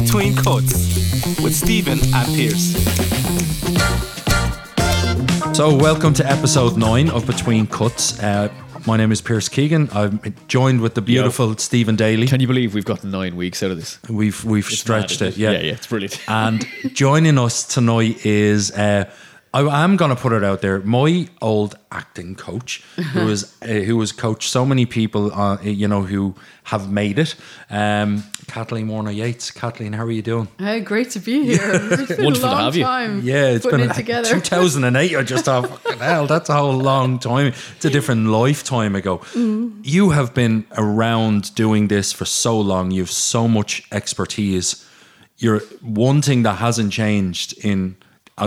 Between Cuts with Stephen and Pierce. So, welcome to episode nine of Between Cuts. Uh, my name is Pierce Keegan. I'm joined with the beautiful Stephen Daly. Can you believe we've gotten nine weeks out of this? We've we've It's stretched mad, it, yeah, Yeah, yeah, it's brilliant. and joining us tonight is uh, I am going to put it out there. My old acting coach, who was uh, who has coached so many people, uh, you know, who have made it. Um, Kathleen Warner Yates. Kathleen, how are you doing? Hey, great to be here. It's been Wonderful a to long have you. time. Yeah, it's been it together. 2008. I just thought, fucking hell, that's a whole long time. It's a different lifetime ago. Mm-hmm. You have been around doing this for so long. You have so much expertise. You're one thing that hasn't changed in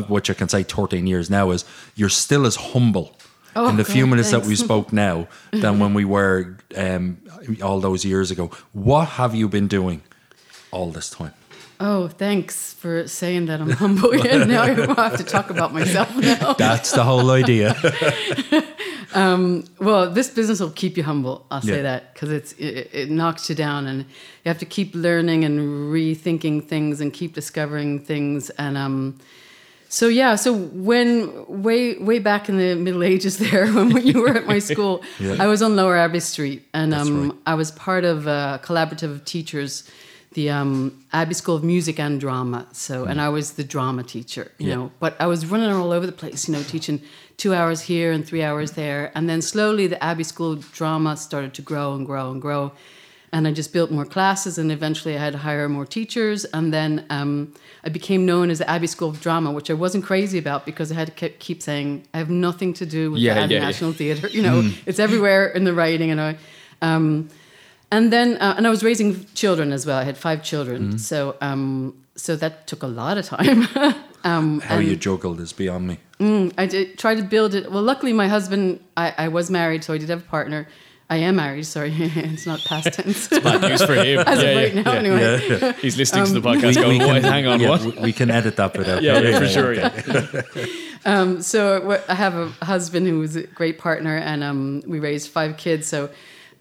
what you can say 13 years now is you're still as humble. Oh, in the few God, minutes that we spoke now, than when we were um, all those years ago. What have you been doing all this time? Oh, thanks for saying that. I'm humble. Yeah, now I have to talk about myself now. That's the whole idea. Well, this business will keep you humble. I'll say Yeah. that because it's it, it knocks you down, and you have to keep learning and rethinking things and keep discovering things. And um, so yeah, so when way way back in the Middle Ages, there when you were at my school, Yeah. I was on Lower Abbey Street, and um, right. I was part of a collaborative of teachers. The um, Abbey School of Music and Drama. So, and I was the drama teacher, you Mm. Yeah. know, but I was running all over the place, you know, teaching two hours here and three hours there. And then slowly the Abbey School drama started to grow and grow and grow. And I just built more classes and eventually I had to hire more teachers. And then um, I became known as the Abbey School of Drama, which I wasn't crazy about because I had to keep, keep saying, I have nothing to do with Yeah, the Abbey yeah, yeah. National Theatre. You know, it's everywhere in the writing. And I, um, and then, uh, and I was raising children as well. I had five children. So, um, so that took a lot of time. um, How you juggled is beyond me. I did try to build it. Well, luckily, my husband, I, I was married, so I did have a partner. I am married. Sorry, it's not past tense. It's bad news for him. As yeah, of right yeah, now, yeah. anyway. He's listening to the podcast going, can, hang on, yeah, what? we- We can edit that bit out. Yeah, yeah, for sure. okay. Yeah. So I have a husband who was a great partner, and um, we raised five kids. So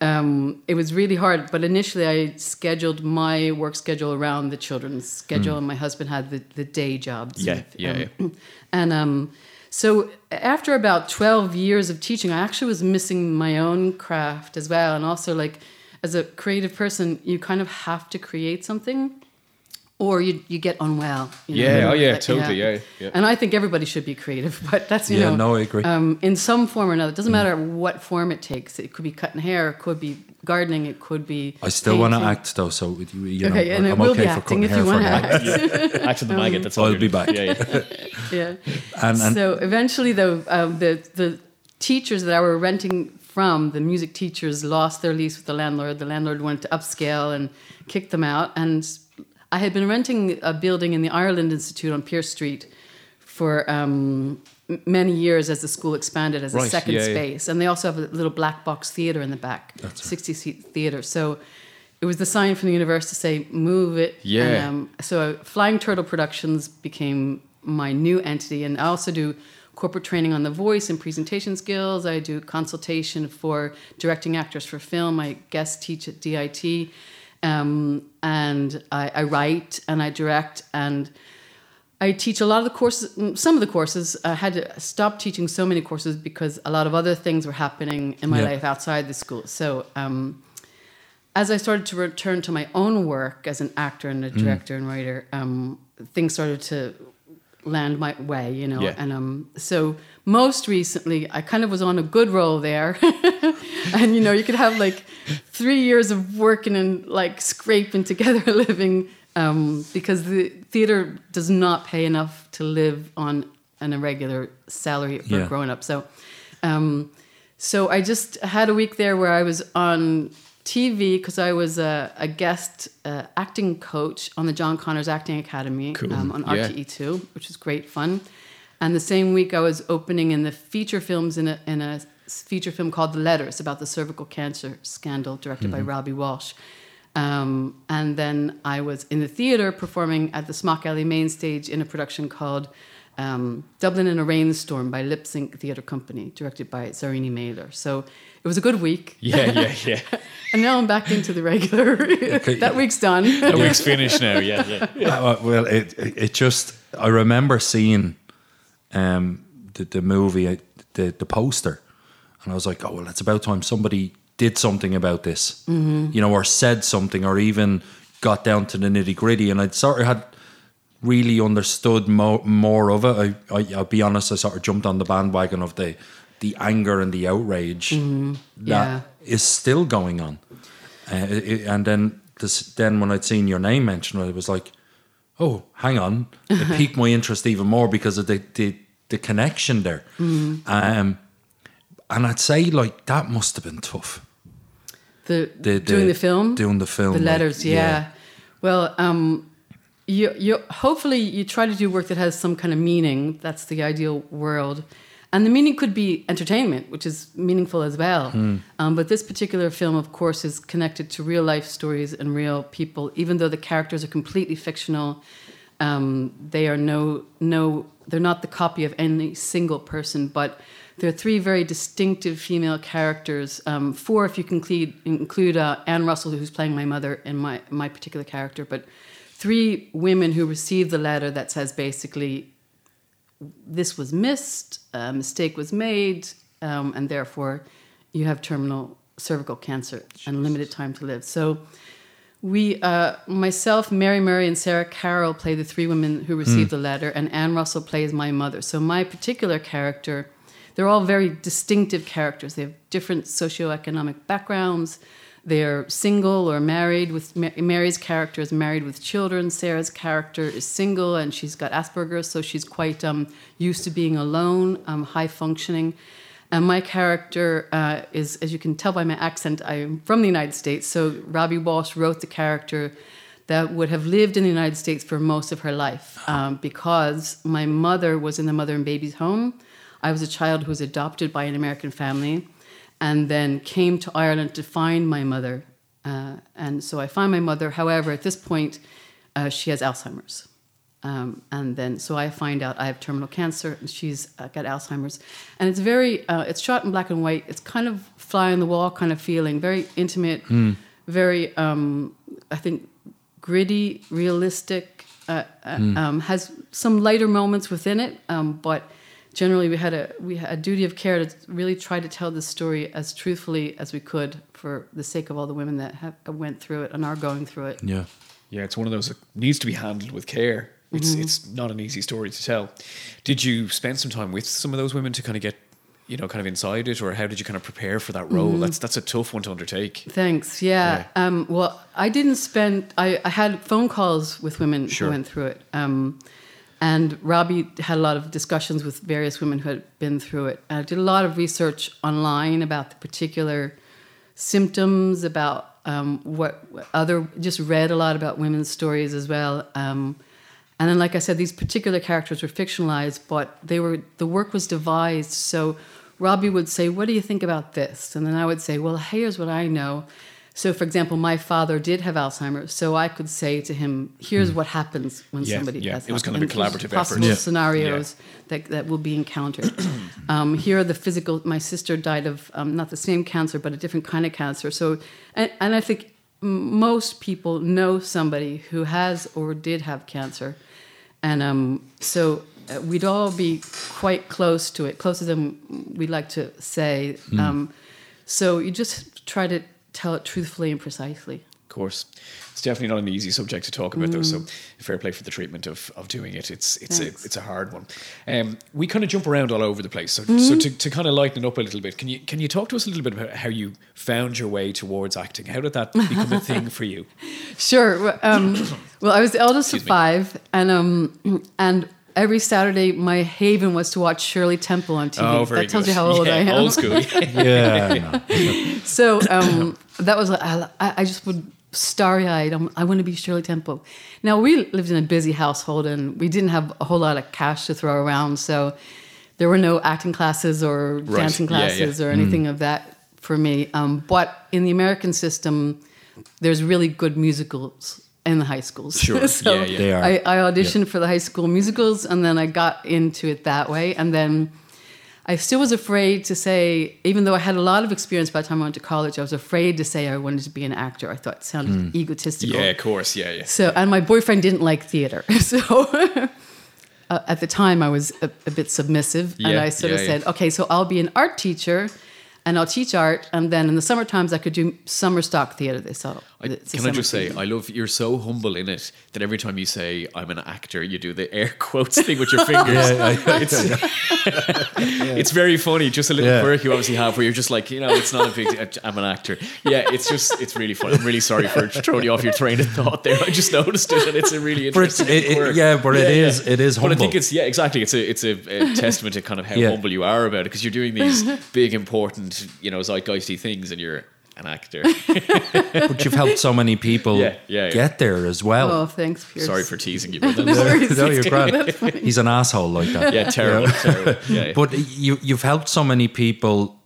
um, it was really hard. But initially, I scheduled my work schedule around the children's schedule, and my husband had the, the day jobs. Yeah, with, yeah, um, And um, so after about 12 years of teaching, I actually was missing my own craft as well. And also, like, as a creative person, you kind of have to create something or you, you get unwell. You know? Yeah, oh, yeah, Like, totally, yeah, yeah. And I think everybody should be creative, but that's, you Yeah, know. no, I agree. Um, in some form or another. It doesn't matter what form it takes. It could be cutting hair, it could be gardening, it could be. I still want to act though, so you, you know, Okay, and I'm okay for acting cutting if hair you for want to now. act. Act of the maggot. That's all. I'll be back. Yeah, yeah. yeah. And, and so eventually, though, um, the the teachers that I were renting from, the music teachers, lost their lease with the landlord. The landlord wanted to upscale and kicked them out. And I had been renting a building in the Ireland Institute on Pearse Street for um, m- many years as the school expanded as a second yeah, yeah. space. And they also have a little black box theatre in the back, That's right. 60 seat theatre. So it was the sign from the universe to say, move it. Yeah. And, um, so Flying Turtle Productions became my new entity, and I also do corporate training on the voice and presentation skills. I do consultation for directing actors for film. I guest teach at DIT, um, and I, I write and I direct and. I teach a lot of the courses, mm, some of the courses. I had to stop teaching so many courses because a lot of other things were happening in my Yeah. life outside the school. So, um, as I started to return to my own work as an actor and a Mm. director and writer, um, things started to land my way, you know. Yeah. And um, so most recently, I kind of was on a good roll there, and you know, you could have like three years of working and like scraping together a living um, because the theater does not pay enough to live on an irregular salary for Yeah. a grown up. So. Um, so I just had a week there where I was on TV because I was a, a guest uh, acting coach on the John Connors Acting Academy Cool. um, on Yeah. RTE2, which was great fun. And the same week I was opening in the feature films in a, in a feature film called The Letters about the cervical cancer scandal directed by Robbie Walsh. Um, and then I was in the theater performing at the Smock Alley main stage in a production called um, Dublin in a Rainstorm by Lip Sync Theatre Company, directed by Zarini Mailer. So it was a good week. Yeah, yeah, yeah. And now I'm back into the regular. that week's done. The week's finished now. Yeah, yeah. Uh, well, it, it it just I remember seeing um, the the movie, uh, the the poster, and I was like, oh well, it's about time somebody did something about this, you know, or said something, or even got down to the nitty gritty, and I'd sort of had really understood mo- more of it. I, I I'll be honest, I sort of jumped on the bandwagon of the the anger and the outrage that is Yeah. still going on, uh, it- and then this then when I'd seen your name mentioned, it was like oh, hang on, it piqued my interest even more because of the the, the connection there. Um, and I'd say like that must have been tough. The, The- doing the- the film, doing the film, the like, letters. yeah. yeah. Well, um, you you hopefully you try to do work that has some kind of meaning. That's the ideal world, and the meaning could be entertainment, which is meaningful as well. Hmm. Um, but this particular film, of course, is connected to real life stories and real people. Even though the characters are completely fictional, um, they are no no they're not the copy of any single person, but there are three very distinctive female characters. Um, four, if you can include, include uh, Anne Russell, who's playing my mother in my my particular character, but three women who receive the letter that says basically this was missed, a mistake was made, um, and therefore you have terminal cervical cancer and limited time to live. So we, uh, myself, Mary Murray, and Sarah Carroll play the three women who received the letter, and Anne Russell plays my mother. So my particular character, they're all very distinctive characters. They have different socioeconomic backgrounds. They're single or married. With Mary's character is married with children. Sarah's character is single and she's got Asperger's, so she's quite um, used to being alone, um, high functioning. And my character uh, is, as you can tell by my accent, I'm from the United States. So Robbie Walsh wrote the character that would have lived in the United States for most of her life um, because my mother was in the mother and baby's home. I was a child who was adopted by an American family and then came to Ireland to find my mother. Uh, and so I find my mother. However, at this point, uh, she has Alzheimer's. Um, and then, so I find out I have terminal cancer, and she's uh, got Alzheimer's. And it's very, uh, it's shot in black and white. It's kind of fly on the wall kind of feeling, very intimate, very, um, I think, gritty, realistic. Uh, uh, um, has some lighter moments within it, um, but generally we had a we had a duty of care to really try to tell the story as truthfully as we could for the sake of all the women that have, went through it and are going through it. Yeah. Yeah, it's one of those that needs to be handled with care. It's Mm-hmm. it's not an easy story to tell. Did you spend some time with some of those women to kind of get, you know, kind of inside it, or how did you kind of prepare for that Mm-hmm. role? That's that's a tough one to undertake. Thanks. Yeah. Um, well, I didn't spend. I, I had phone calls with women Sure. who went through it, um, and Robbie had a lot of discussions with various women who had been through it. And I did a lot of research online about the particular symptoms, about um, what other. Just read a lot about women's stories as well. Um, and then, like I said, these particular characters were fictionalized, but they were the work was devised. So Robbie would say, "What do you think about this?" And then I would say, "Well, here's what I know." So, for example, my father did have Alzheimer's, so I could say to him, "Here's what happens when. Yeah, somebody yeah. has." It was kind of a collaborative possible effort. Yeah. scenarios that that will be encountered. um, here are the physical. My sister died of um, not the same cancer, but a different kind of cancer. So, and, and I think most people know somebody who has or did have cancer, and um, so uh, we'd all be quite close to it, closer than we'd like to say. Um, so you just try to tell it truthfully and precisely. Of course, it's definitely not an easy subject to talk about, though. So, Mm. fair play for the treatment of, of doing it. It's it's a, it's a hard one. Um, we kind of jump around all over the place. So, Mm-hmm. so to, to kind of lighten it up a little bit, can you can you talk to us a little bit about how you found your way towards acting? How did that become a thing for you? Sure. Well, Um, well, I was the eldest of Excuse me. five, and um, and every Saturday my haven was to watch Shirley Temple on TV. Oh, very that tells good. you how old yeah, I am. Old school. Yeah. no. So um, that was I, I just would starry eyed. I want to be Shirley Temple. Now we lived in a busy household and we didn't have a whole lot of cash to throw around, so there were no acting classes or Right. dancing Yeah, yeah. classes or anything of that for me. Um, but in the American system, there's really good musicals in the high schools. Sure. so Yeah, yeah. They are. I, I auditioned for the high school musicals, and then I got into it that way, and then. I still was afraid to say, even though I had a lot of experience by the time I went to college, I was afraid to say I wanted to be an actor. I thought it sounded Hmm. egotistical. Yeah, of course. Yeah, yeah. So, and my boyfriend didn't like theater. So, uh, at the time, I was a, a bit submissive. and I sort yeah, of yeah. said, okay, so I'll be an art teacher and I'll teach art. And then in the summer times, I could do summer stock theater. They saw. I, it's can I just say, thing. I love you're so humble in it that every time you say I'm an actor, you do the air quotes thing with your fingers. it's, it's very funny, just a little Yeah. quirk you obviously have where you're just like, you know, it's not a big. Uh, I'm an actor. Yeah, it's just it's really funny. I'm really sorry for throwing you off your train of thought there. I just noticed it, and it's a really But it's, interesting. it, it- quirk. yeah, but it is it is humble. But I think it's yeah, exactly. It's a it's a, a testament to kind of how Yeah. humble you are about it because you're doing these big, important, you know, zeitgeisty things, and you're an actor. but you've helped so many people Yeah, yeah, yeah. get there as well. Oh, thanks, Pierce. Sorry for teasing you, but No worries. no, you're grand. He's an asshole like that. yeah, terrible, terrible. Yeah, yeah. But you you've helped so many people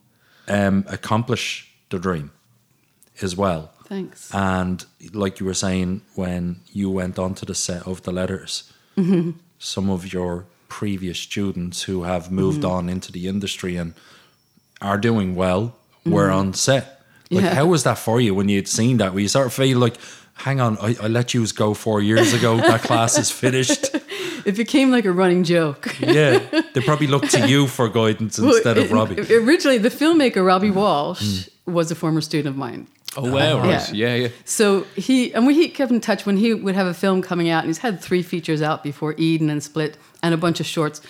um, accomplish the dream as well. Thanks. And like you were saying, when you went onto the set of the letters, Mm-hmm. some of your previous students who have moved Mm-hmm. on into the industry and are doing well were on set. Like, Mm-hmm. Yeah. how was that for you when you'd seen that? Where you sort of feel like, hang on, I, I let you go four years ago. That class is finished. It became like a running joke. Yeah, they probably looked to you for guidance instead Well, of Robbie. it- Originally, the filmmaker Robbie Walsh Mm. was a former student of mine. oh wow, right, Yeah. yeah, yeah. So he and we he kept in touch when he would have a film coming out, and he's had three features out before Eden and Split, and a bunch of shorts.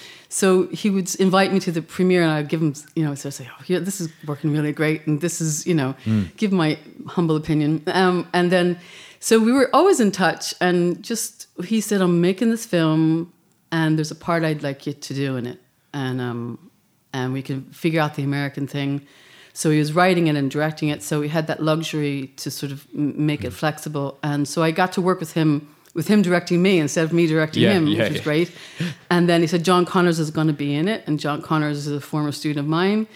So he would invite me to the premiere, and I'd give him, you know, so say, "Oh, yeah, this is working really great," and this is, you know, give my humble opinion. Um, and then, so we were always in touch, and just he said, "I'm making this film, and there's a part I'd like you to do in it, and um, and we can figure out the American thing." So he was writing it and directing it. So we had that luxury to sort of make Mm. it flexible. And so I got to work with him, with him directing me instead of me directing Yeah, him, yeah, which was yeah. great. And then he said John Connors is going to be in it, and John Connors is a former student of mine.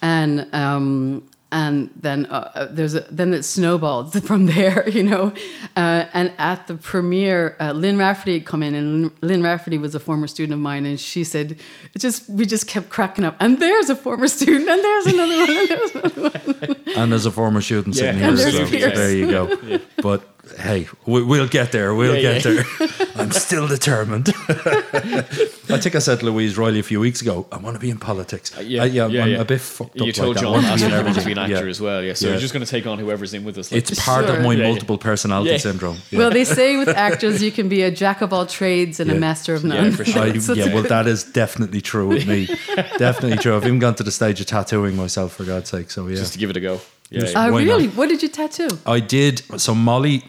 And um, and then uh, uh, there's a, then it snowballed from there, you know. Uh, and at the premiere, uh, Lynn Rafferty had come in, and Lynn Rafferty was a former student of mine, and she said, "It just we just kept cracking up." And there's a former student, and there's another one, and there's another one. and there's a former student sitting Yeah, here, so absolutely, there you go. But hey, we, we'll get there. We'll Yeah, get there. I'm still determined. I think I said to Louise Riley a few weeks ago, I want to be in politics. Yeah, Uh, yeah, yeah, I'm yeah. a bit fucked You up told like that. I John want to last be in week you wanted to be an actor Yeah. as well, yeah. So Yeah. you're just going to take on whoever's in with us. Like, It's part of my Yeah, yeah. multiple personality Yeah. syndrome. Yeah. Well, they say with actors, you can be a jack of all trades and Yeah. a master of Yeah, none. for sure. I, yeah, well, that is definitely true with me. definitely true. I've even gone to the stage of tattooing myself, for God's sake. So, yeah. just to give it a go. Yeah, Just- yeah. Uh, really? not? What did you tattoo? I did. So Molly,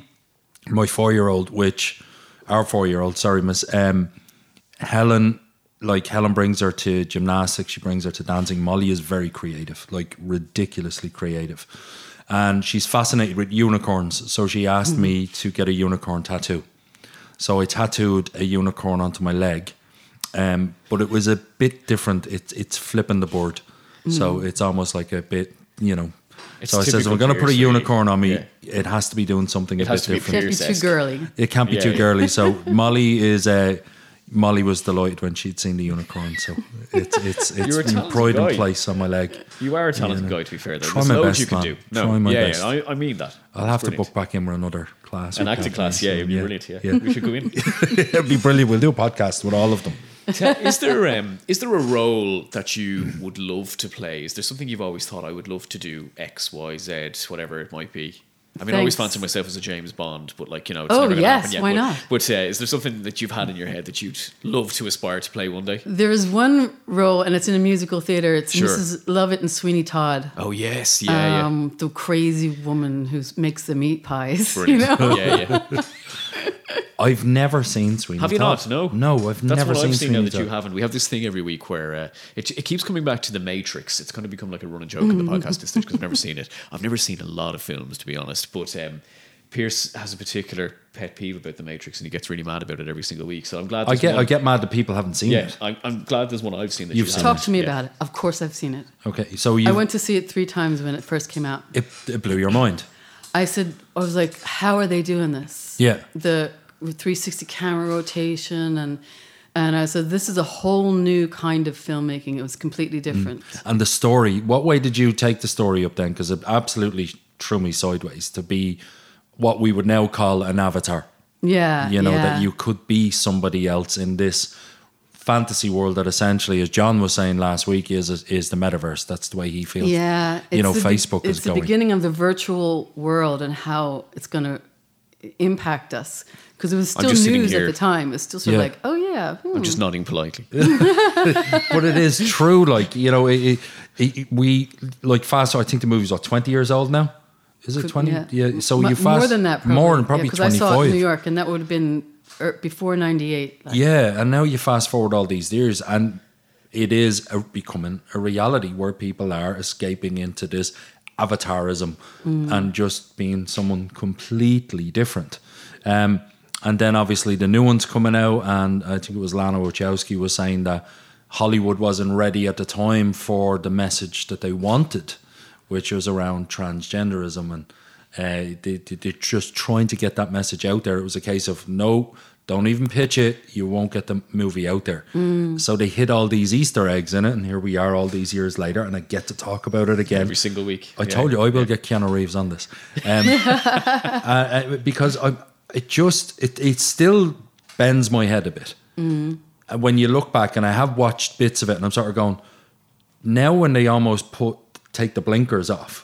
my four-year-old, which our four-year-old, sorry, Miss um, Helen. Like Helen brings her to gymnastics, she brings her to dancing. Molly is very creative, like ridiculously creative, and she's fascinated with unicorns. So she asked me to get a unicorn tattoo. So I tattooed a unicorn onto my leg, um, but it was a bit different. It's it's flipping the board, so it's almost like a bit, you know. It's so I says, if typical I'm going to put a unicorn on me, Yeah. it has to be doing something It a has bit to be different. Can't be too girly. It can't be Yeah, too girly. So Molly is uh, Molly was delighted when she'd seen the unicorn. So it's it's it's You're a talented pride and place on my leg. You are a talented You know. guy, to be fair. Though. Try There's my loads best, you can man. do. No, Try my yeah, best. yeah, I, I mean that. I'll have to book back in with another class. an acting class. Yeah, it'd be brilliant. Yeah. yeah. we should go in. It'd be brilliant. We'll do a podcast with all of them. Is there um, is there a role that you would love to play? Is there something you've always thought I would love to do X, Y, Z, whatever it might be? I mean, I always fancy myself as a James Bond, but like you know, it's Oh, never yes, happen yet. why but, not? But uh, is there something that you've had in your head that you'd love to aspire to play one day? There is one role, and it's in a musical theater. It's Sure. Mrs. Lovett and Sweeney Todd. Oh yes, yeah, um, The crazy woman who makes the meat pies. yeah, You know? yeah, yeah. I've never seen Sweeney. Have you Todd. not? No, no, I've That's never what seen I've seen Sweeney now that you haven't. We have this thing every week where uh, it, it keeps coming back to the Matrix. It's going to become like a running joke in the podcast this stage because I've never seen it. I've never seen a lot of films to be honest, but um, Pierce has a particular pet peeve about the Matrix and he gets really mad about it every single week. So I'm glad. I get one, I get mad that people haven't seen Yeah, it. I'm, I'm glad there's one I've seen that You've you seen haven't. Talk to me Yeah. about it. Of course, I've seen it. Okay, so you I went to see it three times when it first came out. it, it blew your mind. I said, I was like, how are they doing this? Yeah. The 360 camera rotation and and I said, this is a whole new kind of filmmaking. It was completely mm. different. And the story, what way did you take the story up then? Because it absolutely threw me sideways to be what we would now call an avatar. Yeah. You know, yeah. that you could be somebody else in this fantasy world that essentially, as John was saying last week, is is the metaverse. That's the way he feels. Yeah, You know, the be- Facebook it's is the going. beginning of the virtual world and how it's going to impact us because it was still just news at the time. It's still sort Yeah. of like, oh yeah, hmm. I'm just nodding politely. but it is true. Like you know, it, it, it- we like fast. I think the movie's what twenty years old now. Is it Could- twenty? yeah. Yeah. So Mu- you fast more than that, probably. more than probably because twenty I saw it in. New York, and that would have been before '98. Like, Yeah, and now you fast forward all these years, and it is a, becoming a reality where people are escaping into this avatarism and just being someone completely different. Um, and then obviously the new one's coming out, and I think it was Lana Wachowski was saying that Hollywood wasn't ready at the time for the message that they wanted, which was around transgenderism and. Uh, they, they, they're just trying to get that message out there. It was a case of no, don't even pitch it. You won't get the movie out there. So they hit all these Easter eggs in it, and here we are all these years later, and I get to talk about it again. Every single week. I Yeah. told you I will get Keanu Reeves on this, um, uh, uh, because I, it just it it still bends my head a bit. And when you look back, and I have watched bits of it, and I'm sort of going, now when they almost put take the blinkers off,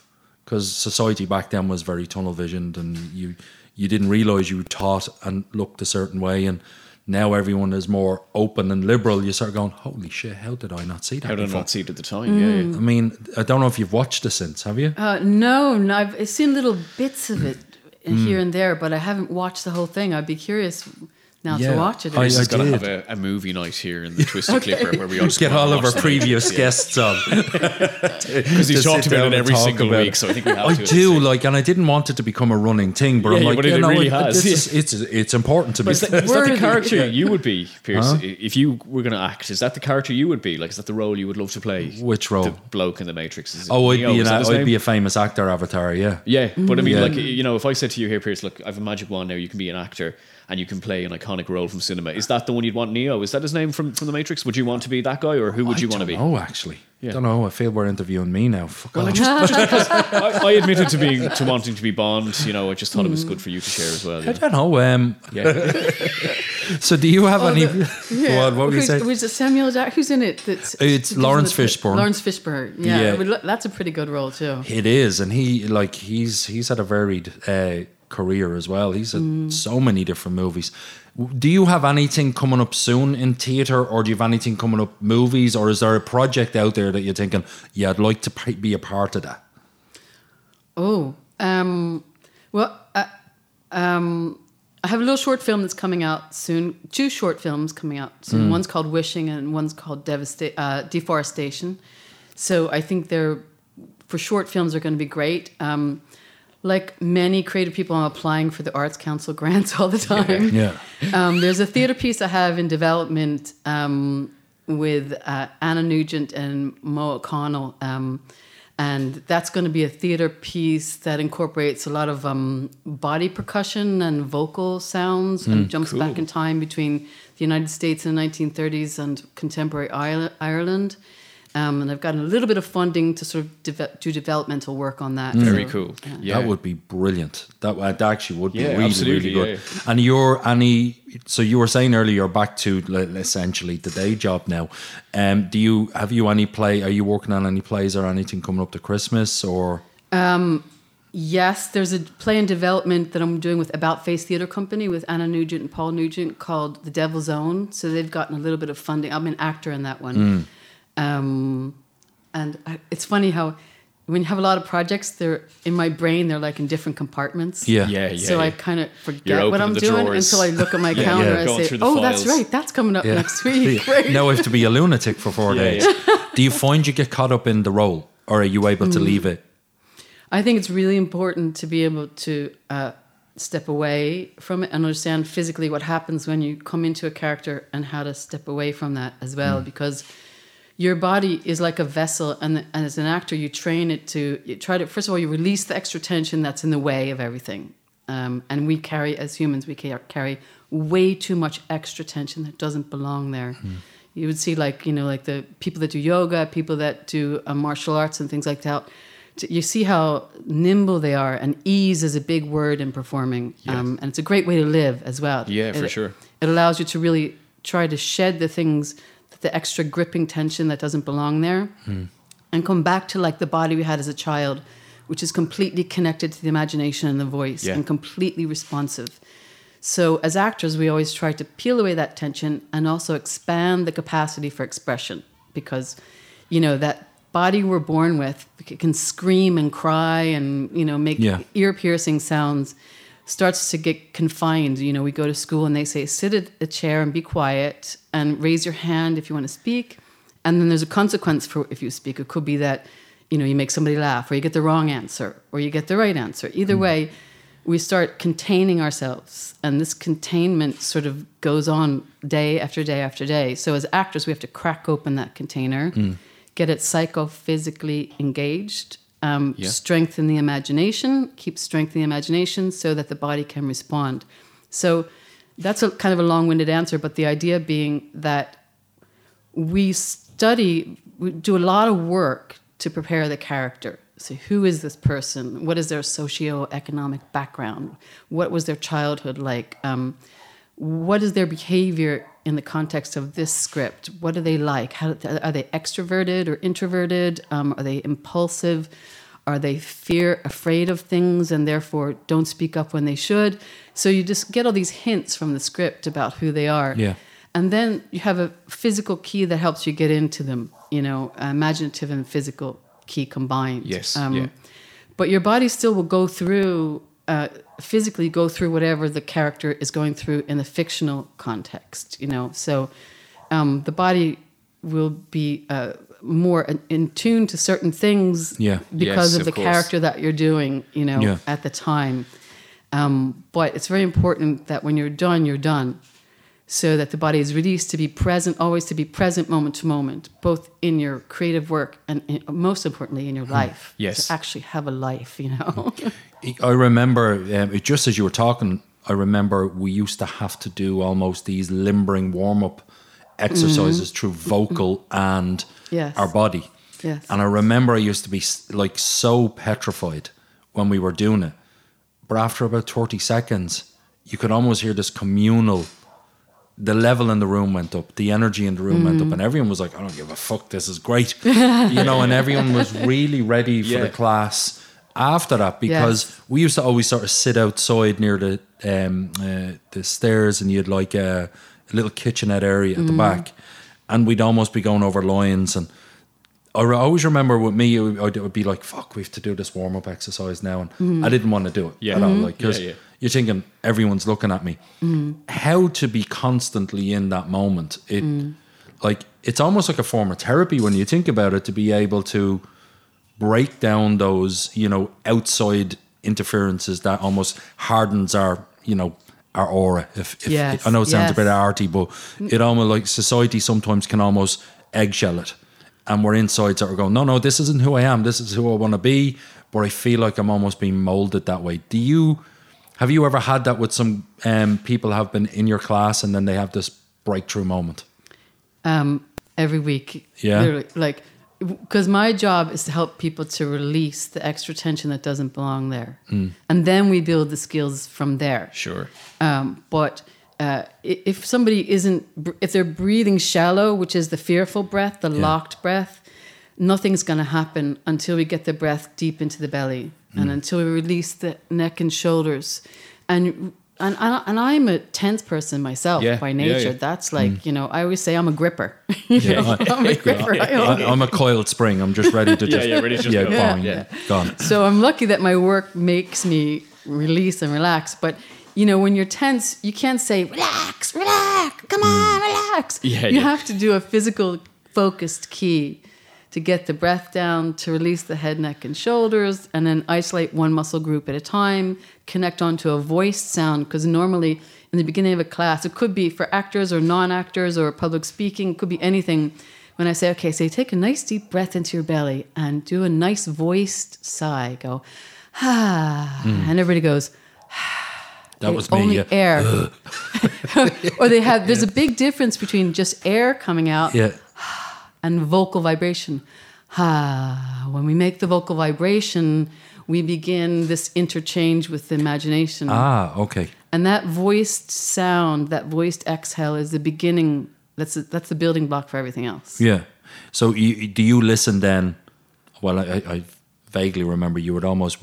because society back then was very tunnel visioned, and you you didn't realize you taught and looked a certain way, and now everyone is more open and liberal. You start going, holy shit, how did I not see that? How did I not see it at the time? Yeah, yeah. I mean, I don't know if you've watched it since, have you? Uh, no, no, I've seen little bits of it Mm. here and there, but I haven't watched the whole thing. I'd be curious now Yeah, to watch it. I- Chris I is going to have a, a movie night here in the Twisted Clipper where we all just Get all of our previous yeah. guests on. Because he's to talked about it every single about week, it. so I think we have to. I to. do like, and I didn't want it to become a running thing, but I'm Yeah, like, but you it know, really it- has, is- it's it's important to me. Is that, is that the character you would be, Pierce? If you were going to act, is that the character you would be? Like, is that the role you would love to play? Which role? The bloke in the Matrix. Oh, I'd Neo? be an, I'd be a famous actor avatar. Yeah, Yeah, but I mean, like you know, if I said to you here, Pierce, look, I've a magic wand now. You can be an actor and you can play an iconic role from cinema. Is that the one you'd want? Neo? Is that his name from from the Matrix? Would you want to be that guy, or who would I you want to be? don't know actually. Yeah. Don't know. I feel we're interviewing me now. Fuck off. I, I admitted to being to wanting to be Bond. You know, I just thought it was good for you to share as well. I Yeah. don't know. Um, yeah. so, do you have any? Oh, Yeah. Go on, what were you who's, saying? who's it Samuel Jack? Who's in it? That's It's Laurence Fishburne. Laurence Fishburne. Yeah, Yeah. Would that's a pretty good role too. It is, and he like he's he's had a varied uh, career as well. He's had Mm. so many different movies. Do you have anything coming up soon in theatre, or do you have anything coming up movies, or is there a project out there that you're thinking, yeah, I'd like to be a part of that? Oh, um, well, uh, um, I have a little short film that's coming out soon. Two short films coming out soon. Hmm. One's called Wishing, and one's called Devasta- uh, Deforestation. So I think they're for short films are going to be great. Um, like many creative people, I'm applying for the Arts Council grants all the time. Yeah. Um, there's a theater piece I have in development um, with uh, Anna Nugent and Mo O'Connell. Um, and that's going to be a theater piece that incorporates a lot of um, body percussion and vocal sounds and jumps back in time between the United States in the 1930s and contemporary Ireland. Um, and I've gotten a little bit of funding to sort of deve- do developmental work on that. Very So, cool. Yeah. That would be brilliant. That, uh, that actually would be Yeah, really, absolutely, really good. yeah. And you're any. So you were saying earlier, you're back to essentially the day job now. Um, do you have you any play? Are you working on any plays or anything coming up to Christmas or? Yes, there's a play in development that I'm doing with About Face Theatre Company with Anna Nugent and Paul Nugent called The Devil's Own. So they've gotten a little bit of funding. I'm an actor in that one. Um, and I, it's funny how when you have a lot of projects, they're in my brain, they're like in different compartments. Yeah. Yeah, yeah. so I kind of You're forget what I'm doing drawers. until I look at my Yeah, calendar yeah. and I say, the "Oh, that's right, that's coming up next week." Great. now I have to be a lunatic for four Yeah, days. Do you find you get caught up in the role, or are you able Mm. to leave it? I think it's really important to be able to uh, step away from it and understand physically what happens when you come into a character and how to step away from that as well. Because your body is like a vessel, and, and as an actor, you train it to you try to. First of all, you release the extra tension that's in the way of everything, um, and we carry as humans, we carry way too much extra tension that doesn't belong there. You would see like you know like the people that do yoga, people that do uh, martial arts and things like that. You see how nimble they are, and ease is a big word in performing, um, and it's a great way to live as well. Yeah, for sure. It allows you to really try to shed the things, the extra gripping tension that doesn't belong there, hmm. and come back to like the body we had as a child, which is completely connected to the imagination and the voice, Yeah. and completely responsive. So, as actors, we always try to peel away that tension and also expand the capacity for expression because, you know, that body we're born with can scream and cry and, you know, make Yeah. ear piercing sounds starts to get confined. You know, we go to school and they say, sit at a chair and be quiet and raise your hand if you want to speak. And then there's a consequence for if you speak. It could be that, you know, you make somebody laugh or you get the wrong answer or you get the right answer. Either mm. way, we start containing ourselves. And this containment sort of goes on day after day after day. So as actors, we have to crack open that container, mm. get it psychophysically engaged, um, Yeah. strengthen the imagination, keep strengthening the imagination so that the body can respond. So that's a kind of a long-winded answer, but the idea being that we study, we do a lot of work to prepare the character. So, who is this person? What is their socio-economic background? What was their childhood like? Um, what is their behavior in the context of this script? What are they like? How are they extroverted or introverted? Um, are they impulsive? Are they fear afraid of things and therefore don't speak up when they should? So you just get all these hints from the script about who they are. Yeah. And then you have a physical key that helps you get into them, you know, imaginative and physical key combined. Yes, Um, yeah. But your body still will go through, uh, physically go through whatever the character is going through in the fictional context, you know. So um, the body will be uh, more in- in tune to certain things Yeah. because Yes, of of the course. character that you're doing, you know, Yeah. at the time. Um, but it's very important that when you're done, you're done. So that the body is released to be present, always to be present moment to moment, both in your creative work and in, most importantly in your life. Yes. To actually have a life, you know? I remember um, just as you were talking. I remember we used to have to do almost these limbering warm up exercises through vocal and Mm-hmm. Yes. our body. Yes. And I remember I used to be like so petrified when we were doing it. But after about 30 seconds, you could almost hear this communal. The level in the room went up, the energy in the room went Mm. up, and everyone was like, I don't give a fuck, this is great. you know, and everyone was really ready for Yeah. the class after that because Yes. we used to always sort of sit outside near the um, uh, the stairs, and you had like a, a little kitchenette area Mm. at the back, and we'd almost be going over lines. And I always remember with me, it would, it would be like, "Fuck, we have to do this warm up exercise now," and Mm-hmm. I didn't want to do it Yeah. all, like because Yeah, yeah. You're thinking everyone's looking at me. Mm-hmm. How to be constantly in that moment? It Mm. like it's almost like a form of therapy when you think about it to be able to break down those you know outside interferences that almost hardens our you know our aura if, if Yes, i know it sounds a bit yes. arty but it almost like society sometimes can almost eggshell it and we're inside sort of going no no this isn't who i am this is who i want to be but i feel like i'm almost being molded that way do you have you ever had that with some um, people have been in your class and then they have this breakthrough moment um, every week. Yeah. Like, because my job is to help people to release the extra tension that doesn't belong there. Mm. And then we build the skills from there. Sure. Um, but uh, if somebody isn't, if they're breathing shallow, which is the fearful breath, the locked breath, nothing's going to happen until we get the breath deep into the belly Mm. and until we release the neck and shoulders. And and, and and I'm a tense person myself Yeah, by nature. yeah. That's like, you know, I always say I'm a gripper. Know, I'm a gripper. I I'm a coiled spring. I'm just ready to just yeah, yeah, ready to just yeah, go. Yeah. gone. so I'm lucky that my work makes me release and relax. But you know, when you're tense, you can't say relax, relax, come on, relax. Yeah, you yeah. have to do a physical focused key to get the breath down, to release the head, neck, and shoulders, and then isolate one muscle group at a time. Connect onto a voiced sound because normally in the beginning of a class, it could be for actors or non-actors or public speaking, it could be anything. when I say, okay, so you take a nice deep breath into your belly and do a nice voiced sigh. Go, ah, and everybody goes. That They was me. Only yeah. air. or they have. There's a big difference between just air coming out yeah. And vocal vibration. Ha. When we make the vocal vibration, we begin this interchange with the imagination. Ah, okay. And that voiced sound, that voiced exhale is the beginning. That's the, that's the building block for everything else. Yeah. So you, do you listen then? Well, I, I vaguely remember you would almost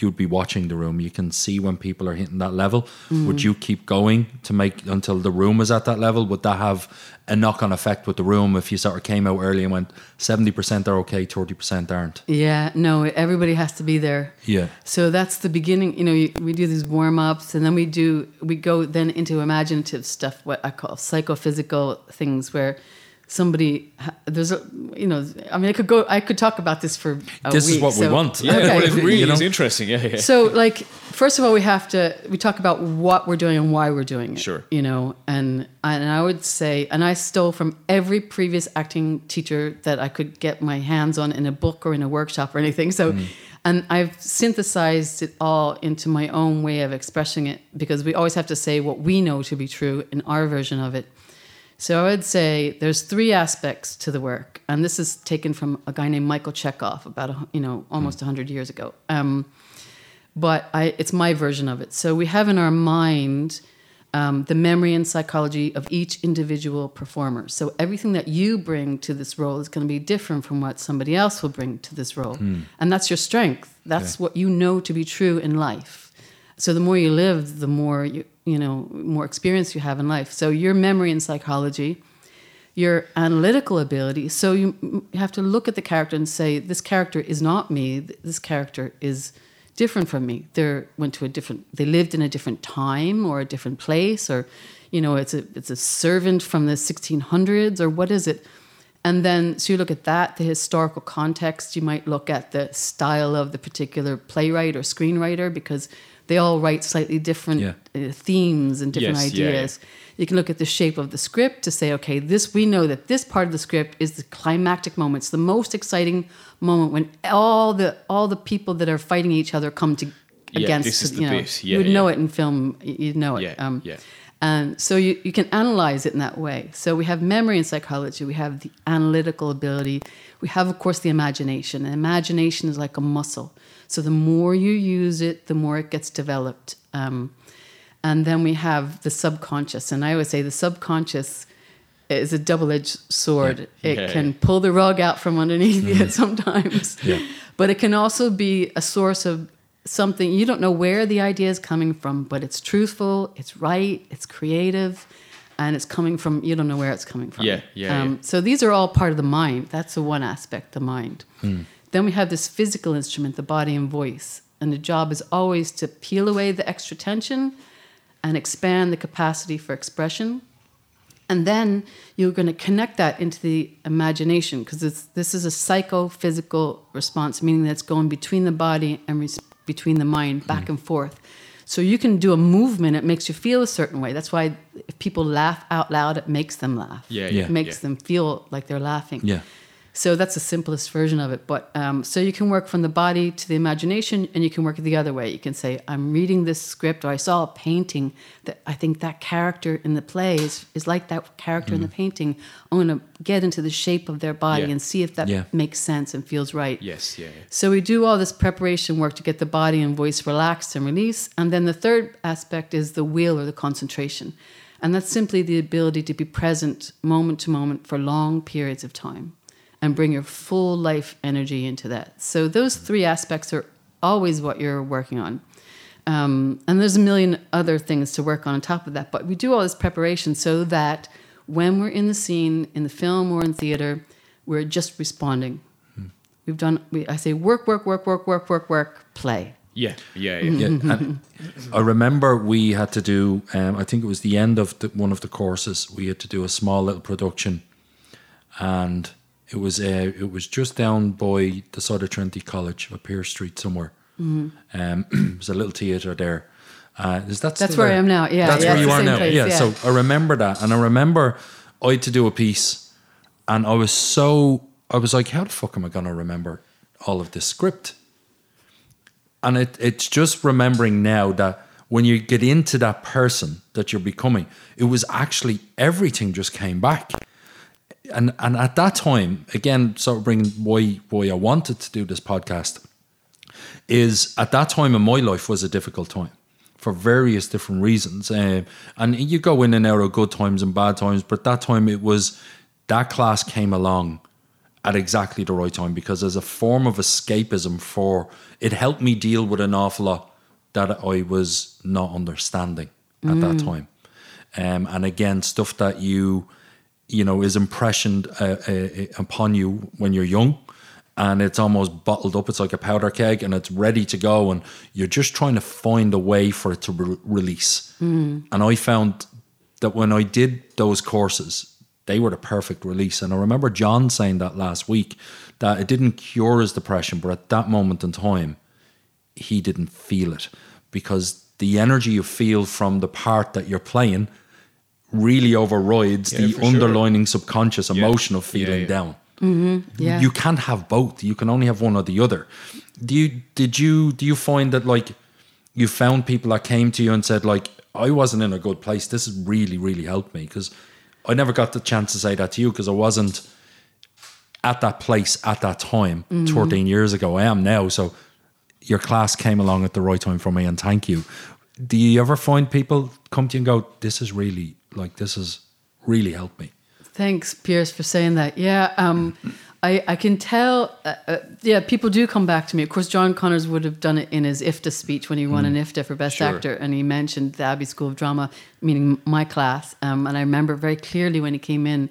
you'd be watching the room. You can see when people are hitting that level. Would you keep going to make until the room is at that level? Would that have a knock on effect with the room if you sort of came out early and went seventy percent are okay, thirty percent aren't? Yeah, no, everybody has to be there. Yeah. So that's the beginning. You know, we do these warm ups, and then we do we go then into imaginative stuff, what I call psychophysical things, where somebody there's a you know, I mean, I could go, I could talk about this for a This is week, what we want. Yeah, Okay. well, it really You know? is interesting. Yeah, yeah. So, like, first of all, we have to we talk about what we're doing and why we're doing it. Sure. You know, and and I would say, and I stole from every previous acting teacher that I could get my hands on in a book or in a workshop or anything. So. Mm. And I've synthesized it all into my own way of expressing it because we always have to say what we know to be true in our version of it. So I would say there's three aspects to the work, and this is taken from a guy named Michael Chekhov about a, you know almost hundred years ago. Um, but I, it's my version of it. So we have in our mind um, the memory and psychology of each individual performer. So everything that you bring to this role is going to be different from what somebody else will bring to this role, and that's your strength. That's what you know to be true in life. So the more you live, the more you you know more experience you have in life. So your memory and psychology your analytical ability. So you, you have to look at the character and say, this character is not me. This character is different from me. They went to a different. They lived in a different time or a different place, or you know, it's a it's a servant from the 1600s, or what is it? And then, so you look at that, the historical context. You might look at the style of the particular playwright or screenwriter because they all write slightly different Yeah. uh, themes and different Yes, yeah, yeah. ideas. You can look at the shape of the script to say, okay, this we know that this part of the script is the climactic moment. It's the most exciting moment when all the all the people that are fighting each other come to Yeah, against. this is the you know, bit. Yeah, you would know it in film. You'd know it. Um, Yeah, yeah. And so you, you can analyze it in that way. So we have memory and psychology. We have the analytical ability. We have, of course, the imagination. And imagination is like a muscle. So the more you use it, the more it gets developed. Um, and then we have the subconscious. And I always say the subconscious is a double edged sword. Yeah. It Yeah, can yeah. pull the rug out from underneath mm. you sometimes. But it can also be a source of something you don't know where the idea is coming from, but it's truthful, it's right, it's creative, and it's coming from you don't know where it's coming from. Yeah, yeah, um, yeah. So these are all part of the mind. That's the one aspect, the mind. Hmm. Then we have this physical instrument, the body and voice, and the job is always to peel away the extra tension and expand the capacity for expression. And then you're going to connect that into the imagination because this is a psychophysical response, meaning that it's going between the body and res- between the mind, back mm. and forth. So you can do a movement, it makes you feel a certain way. That's why if people laugh out loud, it makes them laugh. Yeah, Yeah. It makes yeah. them feel like they're laughing. Yeah. So that's the simplest version of it. But um, so you can work from the body to the imagination, and you can work it the other way. You can say, "I'm reading this script, or I saw a painting that I think that character in the play is, is like that character in the painting. I'm going to get into the shape of their body Yeah. and see if that Yeah. makes sense and feels right." Yes, yeah, yeah. So we do all this preparation work to get the body and voice relaxed and release. And then the third aspect is the will or the concentration. And that's simply the ability to be present moment to moment for long periods of time and bring your full life energy into that. So those three aspects are always what you're working on. Um, and there's a million other things to work on on top of that. But we do all this preparation so that when we're in the scene, in the film or in theater, we're just responding. We've done, we, I say, work, work, work, work, work, work, work, play. Yeah, yeah, yeah. Yeah, and I remember we had to do. Um, I think it was the end of the, one of the courses. We had to do a small little production, and it was uh, it was just down by the side of Trinity College, up Pearse Street somewhere. Um, there's a little theatre there. Uh, is that That's where I am now, yeah, that's yeah, where you are now. place, yeah, yeah. So I remember that, and I remember I had to do a piece, and I was so I was like, how the fuck am I gonna remember all of this script? And it it's just remembering now that when you get into that person that you're becoming, it was actually everything just came back. And and at that time, again, sort of bringing why why I wanted to do this podcast is at that time in my life was a difficult time for various different reasons. Um, and you go in and out of good times and bad times, but that time it was that class came along at exactly the right time because as a form of escapism for it helped me deal with an awful lot that I was not understanding at that time. Um, and again, stuff that you you know is impressioned uh, uh, upon you when you're young and it's almost bottled up. It's like a powder keg and it's ready to go and you're just trying to find a way for it to re- release. And i found that when i did those courses they were the perfect release. And i remember john saying that last week that it didn't cure his depression but at that moment in time he didn't feel it. Because the energy you feel from the part that you're playing really overrides Yeah, the for sure. underlining subconscious emotion of feeling yeah. down. Mm-hmm. Yeah. You can't have both. You can only have one or the other. Do you did you do you find that like you found people that came to you and said like I wasn't in a good place. This has really really helped me because I never got the chance to say that to you because I wasn't at that place at that time mm-hmm. 13 years ago. I am now. So your class came along at the right time for me and thank you. Do you ever find people come to you and go, this is really like this has really helped me? Thanks, Pierce, for saying that. Yeah, um, I, I can tell. Uh, uh, yeah, people do come back to me. Of course, John Connors would have done it in his IFTA speech when he won an IFTA for Best Sure. Actor, and he mentioned the Abbey School of Drama, meaning my class. Um, and I remember very clearly when he came in.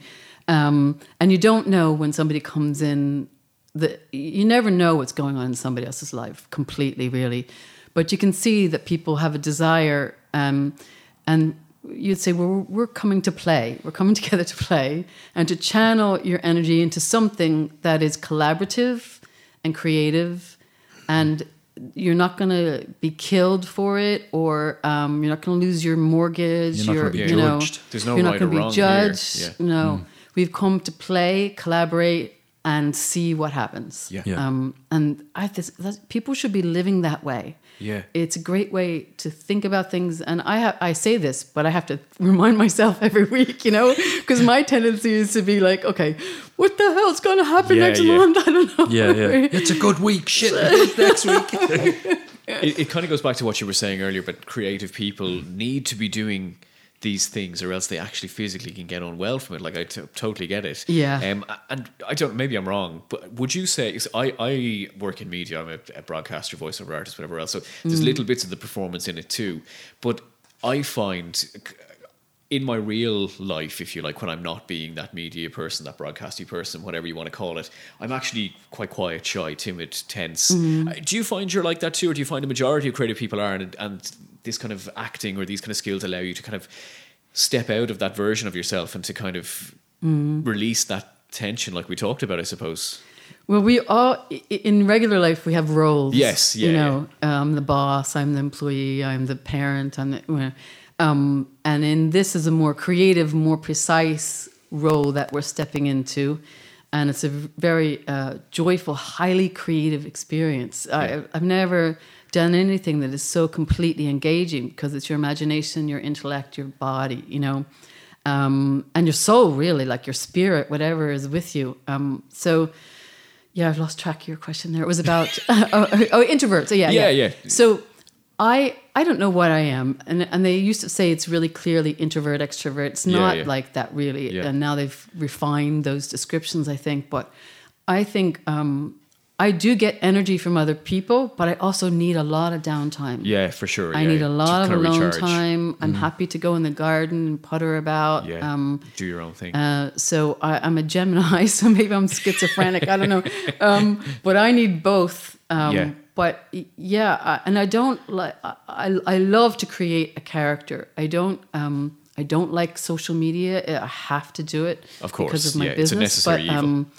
Um, and you don't know when somebody comes in. The, you never know what's going on in somebody else's life completely, really. But you can see that people have a desire, um, and you'd say, well, we're, we're coming to play. We're coming together to play and to channel your energy into something that is collaborative and creative. And you're not going to be killed for it, or um, you're not going to lose your mortgage. You're not gonna be you know, judged. There's no you're right not gonna be judged. Yeah. No, we've come to play, collaborate, and see what happens. Yeah. Yeah. Um, and I this, that's, people should be living that way. Yeah. it's a great way to think about things. And I have I say this, but I have to remind myself every week, you know, because my tendency is to be like, okay, what the hell's going to happen Yeah, next yeah. month? I don't know. Yeah, yeah. It's a good week. Shit, next week. it, it kind of goes back to what you were saying earlier, but creative people need to be doing these things or else they actually physically can get unwell from it. Like I t- totally get it. Yeah. Um, and I don't, maybe I'm wrong, but would you say? I, I work in media, I'm a, a broadcaster, voiceover artist, whatever else. So there's little bits of the performance in it too. But I find in my real life, if you like, when I'm not being that media person, that broadcasty person, whatever you want to call it, I'm actually quite quiet, shy, timid, tense. Mm-hmm. Uh, Do you find you're like that too, or do you find the majority of creative people are, and, and this kind of acting or these kind of skills allow you to kind of step out of that version of yourself and to kind of mm-hmm. release that tension, like we talked about, I suppose. Well, we all in regular life we have roles. Yes, yeah, You know, I'm um, the boss. I'm the employee. I'm the parent. I'm the. you know, Um, and in this is a more creative, more precise role that we're stepping into, and it's a very uh, joyful, highly creative experience. I, I've never done anything that is so completely engaging because it's your imagination, your intellect, your body. You know um, and your soul, really, like your spirit, whatever is with you. Um, so, yeah, I've lost track of your question there. It was about oh, oh, oh, introverts. So, yeah, Yeah, yeah. So, I I don't know what I am, and and they used to say it's really clearly introvert, extrovert. It's not yeah. like that really, Yeah. and now they've refined those descriptions. I think, but I think um, I do get energy from other people, but I also need a lot of downtime. Yeah, for sure. I yeah, need a lot of alone recharge. Mm. time. I'm happy to go in the garden and putter about. Yeah, Um, do your own thing. uh, so I, I'm a Gemini, so maybe I'm schizophrenic. I don't know, um, but I need both. Um, Yeah. But yeah, I, and I don't like. I, I love to create a character. I don't. Um, I don't like social media. I have to do it Of course, because of my yeah, it's a business. necessary but evil. um,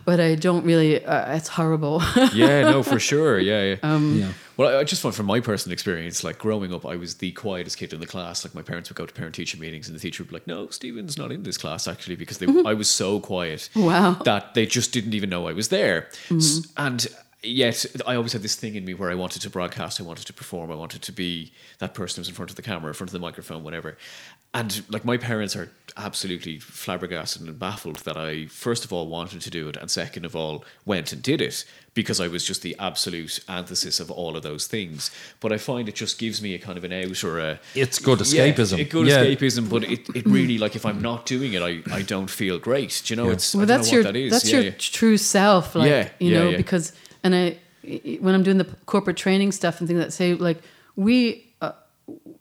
but I don't really. Uh, it's horrible. yeah, no, for sure. Yeah, yeah. Um, Yeah. Well, I- I just find from my personal experience, like growing up, I was the quietest kid in the class. Like my parents would go to parent-teacher meetings, and the teacher would be like, "No, Stephen's not in this class actually," because they, I was so quiet Wow. that they just didn't even know I was there. S- And yet, I always had this thing in me where I wanted to broadcast, I wanted to perform, I wanted to be that person who's in front of the camera, in front of the microphone, whatever. And like my parents are absolutely flabbergasted and baffled that I first of all wanted to do it, and second of all went and did it because I was just the absolute antithesis of all of those things. But I find it just gives me a kind of an out or a It's good yeah, escapism. a good Yeah. escapism, but it, it really like if I'm not doing it, I, I don't feel great. Do you know? Yeah. It's I well, don't that's know your that is. that's yeah, your yeah. true self. Like, Yeah, you yeah, know, yeah. because and I when I'm doing the corporate training stuff and things that say like we. Uh,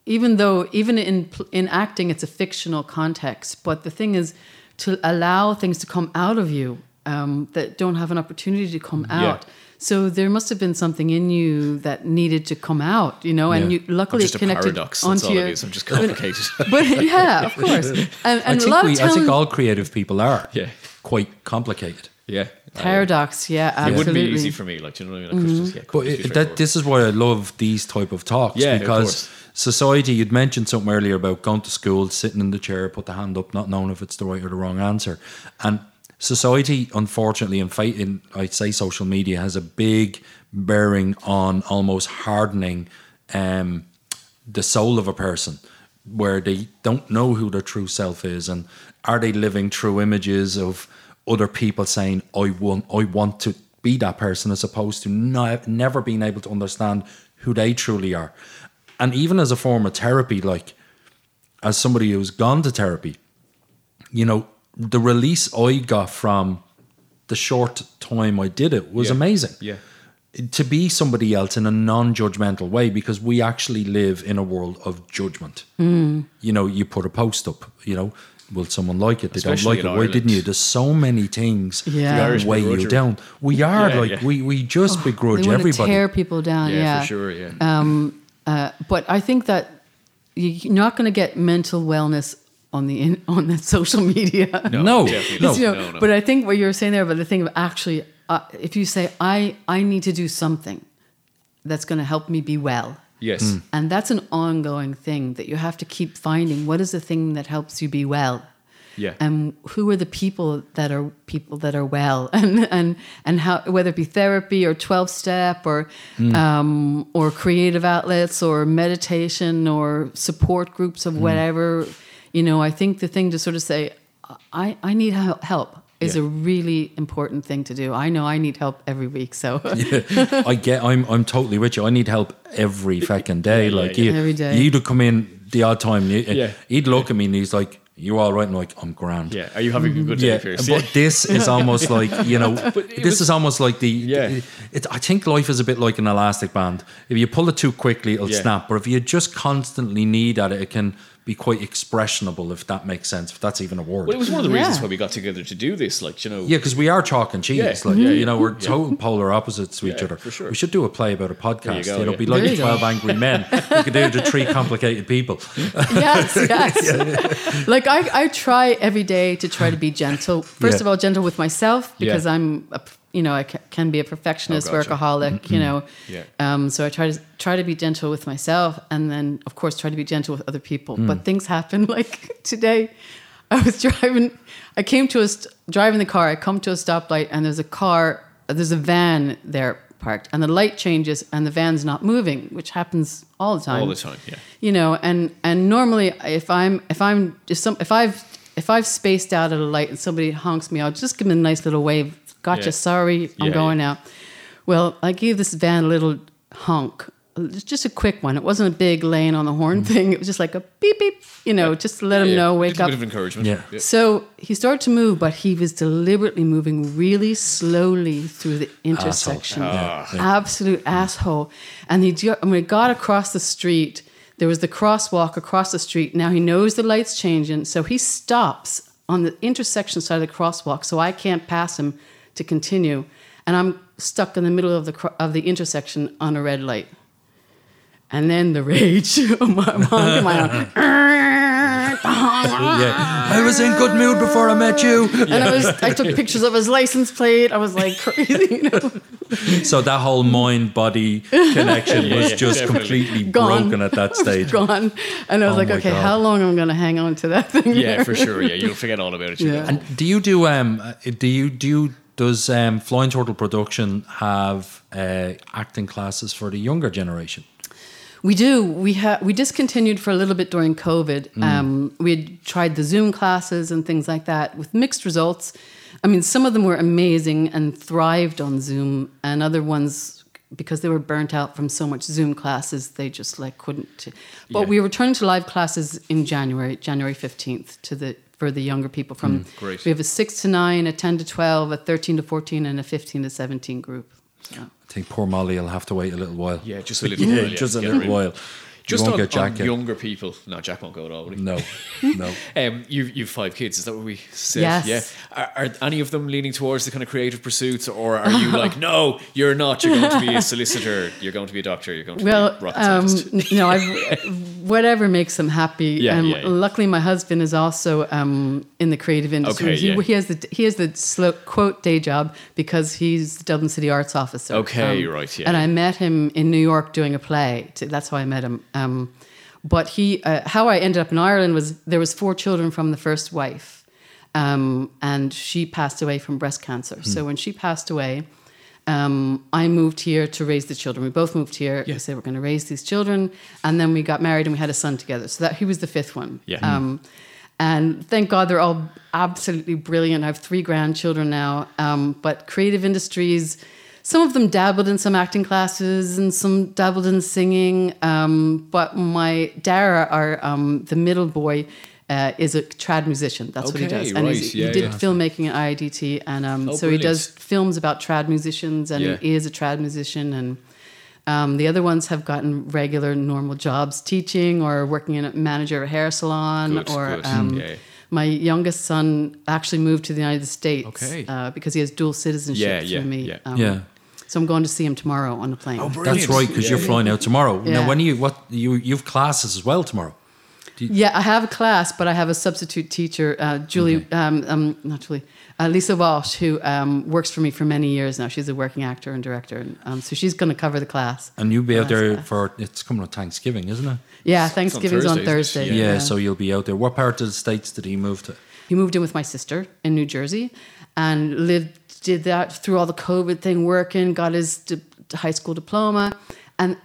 even though even in in acting it's a fictional context but the thing is to allow things to come out of you um, that don't have an opportunity to come Yeah. out so there must have been something in you that needed to come out you know and Yeah. you I'm luckily just it a connected paradox. That's onto all your it is. I'm just complicated. but yeah of course and, I and a think, lot we, of I think all creative people are Yeah. quite complicated. yeah. paradox yeah Absolutely. It wouldn't be easy for me. Like, do you know what I mean? I could just, yeah, But could just be it, that, this is why I love these type of talks Yeah, of because course. society. You'd mentioned something earlier about going to school, sitting in the chair, put the hand up, not knowing if it's the right or the wrong answer, and society, unfortunately, in fight, in I'd say social media has a big bearing on almost hardening um, the soul of a person, where they don't know who their true self is, and are they living through images of other people saying, "I want, I want to be that person," as opposed to not, never being able to understand who they truly are, and even as a form of therapy, like as somebody who's gone to therapy, you know, the release I got from the short time I did it was Yeah. amazing Yeah. to be somebody else in a non-judgmental way because we actually live in a world of judgment. Mm. You know, you put a post up, you know, will someone like it? They Especially don't like in it. Why didn't you? There's so many things Yeah. That Irish weigh you down. We are Yeah, like yeah. we we just begrudge they want everybody. to tear people down yeah, yeah, for sure. Yeah. Uh, but I think that you're not going to get mental wellness on the in, on the social media. No, definitely no. You know, no, no. But I think what you were saying there about the thing of actually, uh, if you say I I need to do something that's going to help me be well, yes. and that's an ongoing thing that you have to keep finding. What is the thing that helps you be well? Yeah. and who are the people that are people that are well and and and how whether it be therapy or 12 step or um, or creative outlets or meditation or support groups of whatever you know i think the thing to sort of say i i need help is Yeah. a really important thing to do i know i need help every week so I get. I'm. I'm totally with you. I need help every fucking day. yeah, like yeah. you, Every day. You'd come in the odd time. You, Yeah. He'd look at me and he's like, "You all right?" And like, "I'm grand." Yeah. Are you having a good day, Yeah, Pierce? but this is almost like you know. it this was- is almost like the. Yeah. It, I think life is a bit like an elastic band. If you pull it too quickly, it'll Yeah. snap. But if you just constantly need at it, it can be quite expressionable. If that makes sense. If that's even a word. Well, it was one of the reasons why we got together to do this. Like, you know, Yeah, because we are chalk and cheese. Yeah. Like Mhm. you know, we're Yeah. total polar opposites to each Yeah, other. for sure. We should do a play about a podcast. go, It'll yeah. be like There you go. Twelve Angry Men. we could do the three complicated people. yes, yes. Like I, I try every day to try to be gentle. First Yeah. of all, gentle with myself because Yeah. I'm, a, you know, I can be a perfectionist, Oh, gotcha. workaholic, mm-hmm. you know. Mm-hmm. Yeah. Um, so I try to try to be gentle with myself, and then of course try to be gentle with other people. But mm. things happen. Like today, I was driving. I came to a st- driving the car. I come to a stoplight, and there's a car. There's a van there parked, and the light changes, and the van's not moving, which happens all the time all the time. Yeah. you know and and normally if i'm if i'm if some if i've if i've spaced out at a light and somebody honks me i'll just give them a nice little wave gotcha Yeah. sorry i'm Yeah, going yeah. now well i gave this van a little honk It's just a quick one it wasn't a big laying on the horn thing it was just like a beep beep you know just to let him Mm. Yeah, know wake Just a up bit of encouragement. Yeah. so he started to move, but he was deliberately moving really slowly through the intersection. Ah. Absolute asshole. And he ju- when he got across the street, there was the crosswalk across the street. Now he knows the light's changing, so he stops on the intersection side of the crosswalk, so I can't pass him to continue. And I'm stuck in the middle of the cro- of the intersection on a red light. And then the rage. I'm honking my yeah. I was in good mood before I met you. and I was I took pictures of his license plate. I was like crazy, you know. So that whole mind body connection Yeah, was just definitely. completely Gone. broken at that stage. Gone. And I was Oh like, okay, God. how long am I going to hang on to that thing? Yeah, for sure. Yeah, you'll forget all about it. Yeah. know. And do you do um uh, do you do you, does um Flying Turtle Production have uh, acting classes for the younger generation? We do. We ha- we discontinued for a little bit during COVID. Mm. Um, we had tried the Zoom classes and things like that with mixed results. I mean, some of them were amazing and thrived on Zoom, and other ones because they were burnt out from so much Zoom classes, they just like couldn't. But Yeah. we returning to live classes in January, January fifteenth, to the for the younger people from. Mm, great. We have a six to nine, a ten to twelve, a thirteen to fourteen, and a fifteen to seventeen group. So. I think poor Molly will have to wait a little while. Yeah, just a little Yeah, while. Yeah, just a little while. Just you on, won't get on Jack in. younger people. No, Jack won't go at all. Will he? No, no. Um, you you've five kids. Is that what we said? Yes. Yeah. Are, are any of them leaning towards the kind of creative pursuits, or are you like, no, you're not. You're going to be a solicitor. You're going to be a doctor. You're going to Well, be a rocket um, scientist. no, I've, whatever makes them happy. Yeah, um, yeah, yeah. Luckily, my husband is also um, in the creative industry. Okay, he, yeah. he has the he has the slow, quote day job because he's the Dublin City Arts Officer. Um, Okay, right, yeah, And. I met him in New York doing a play. So That's how I met him. Um, but he, uh, how I ended up in Ireland was there was four children from the first wife, um, and she passed away from breast cancer. So when she passed away. Um, I moved here to raise the children. We both moved here. Yeah. We said we're going to raise these children, and then we got married and we had a son together. So that he was the fifth one. Yeah. Um, and thank God they're all absolutely brilliant. I have three grandchildren now. Um, but creative industries, some of them dabbled in some acting classes and some dabbled in singing. Um, but my Dara, our um, the middle boy, uh, is a trad musician. That's what he Okay, does. And he's- right, he yeah, did yeah. filmmaking at IADT, and um, Oh, so he does films about trad musicians, and Yeah. he is a trad musician. And um, the other ones have gotten regular, normal jobs, teaching or working in a manager of a hair salon, Good, or good. um, Yeah. my youngest son actually moved to the United States Okay. uh, because he has dual citizenship Yeah, through yeah, me. yeah. Um, Yeah. So I'm going to see him tomorrow on the plane. Oh, brilliant. That's right, because Yeah, you're flying out tomorrow. Now, when are you? What you you've classes as well tomorrow? Yeah, I have a class, but I have a substitute teacher, uh, Julie, um, um, not Julie, uh, Lisa Walsh, who um, works for me for many years now. She's a working actor and director, and um, so she's going to cover the class. And you'll be out there class. for it's coming on Thanksgiving, isn't it? Yeah, Thanksgiving's on Thursday, isn't Thursday. it? Yeah. So you'll be out there. What part of the states did he move to? He moved in with my sister in New Jersey and lived, did that through all the COVID thing, working, got his di- high school diploma. And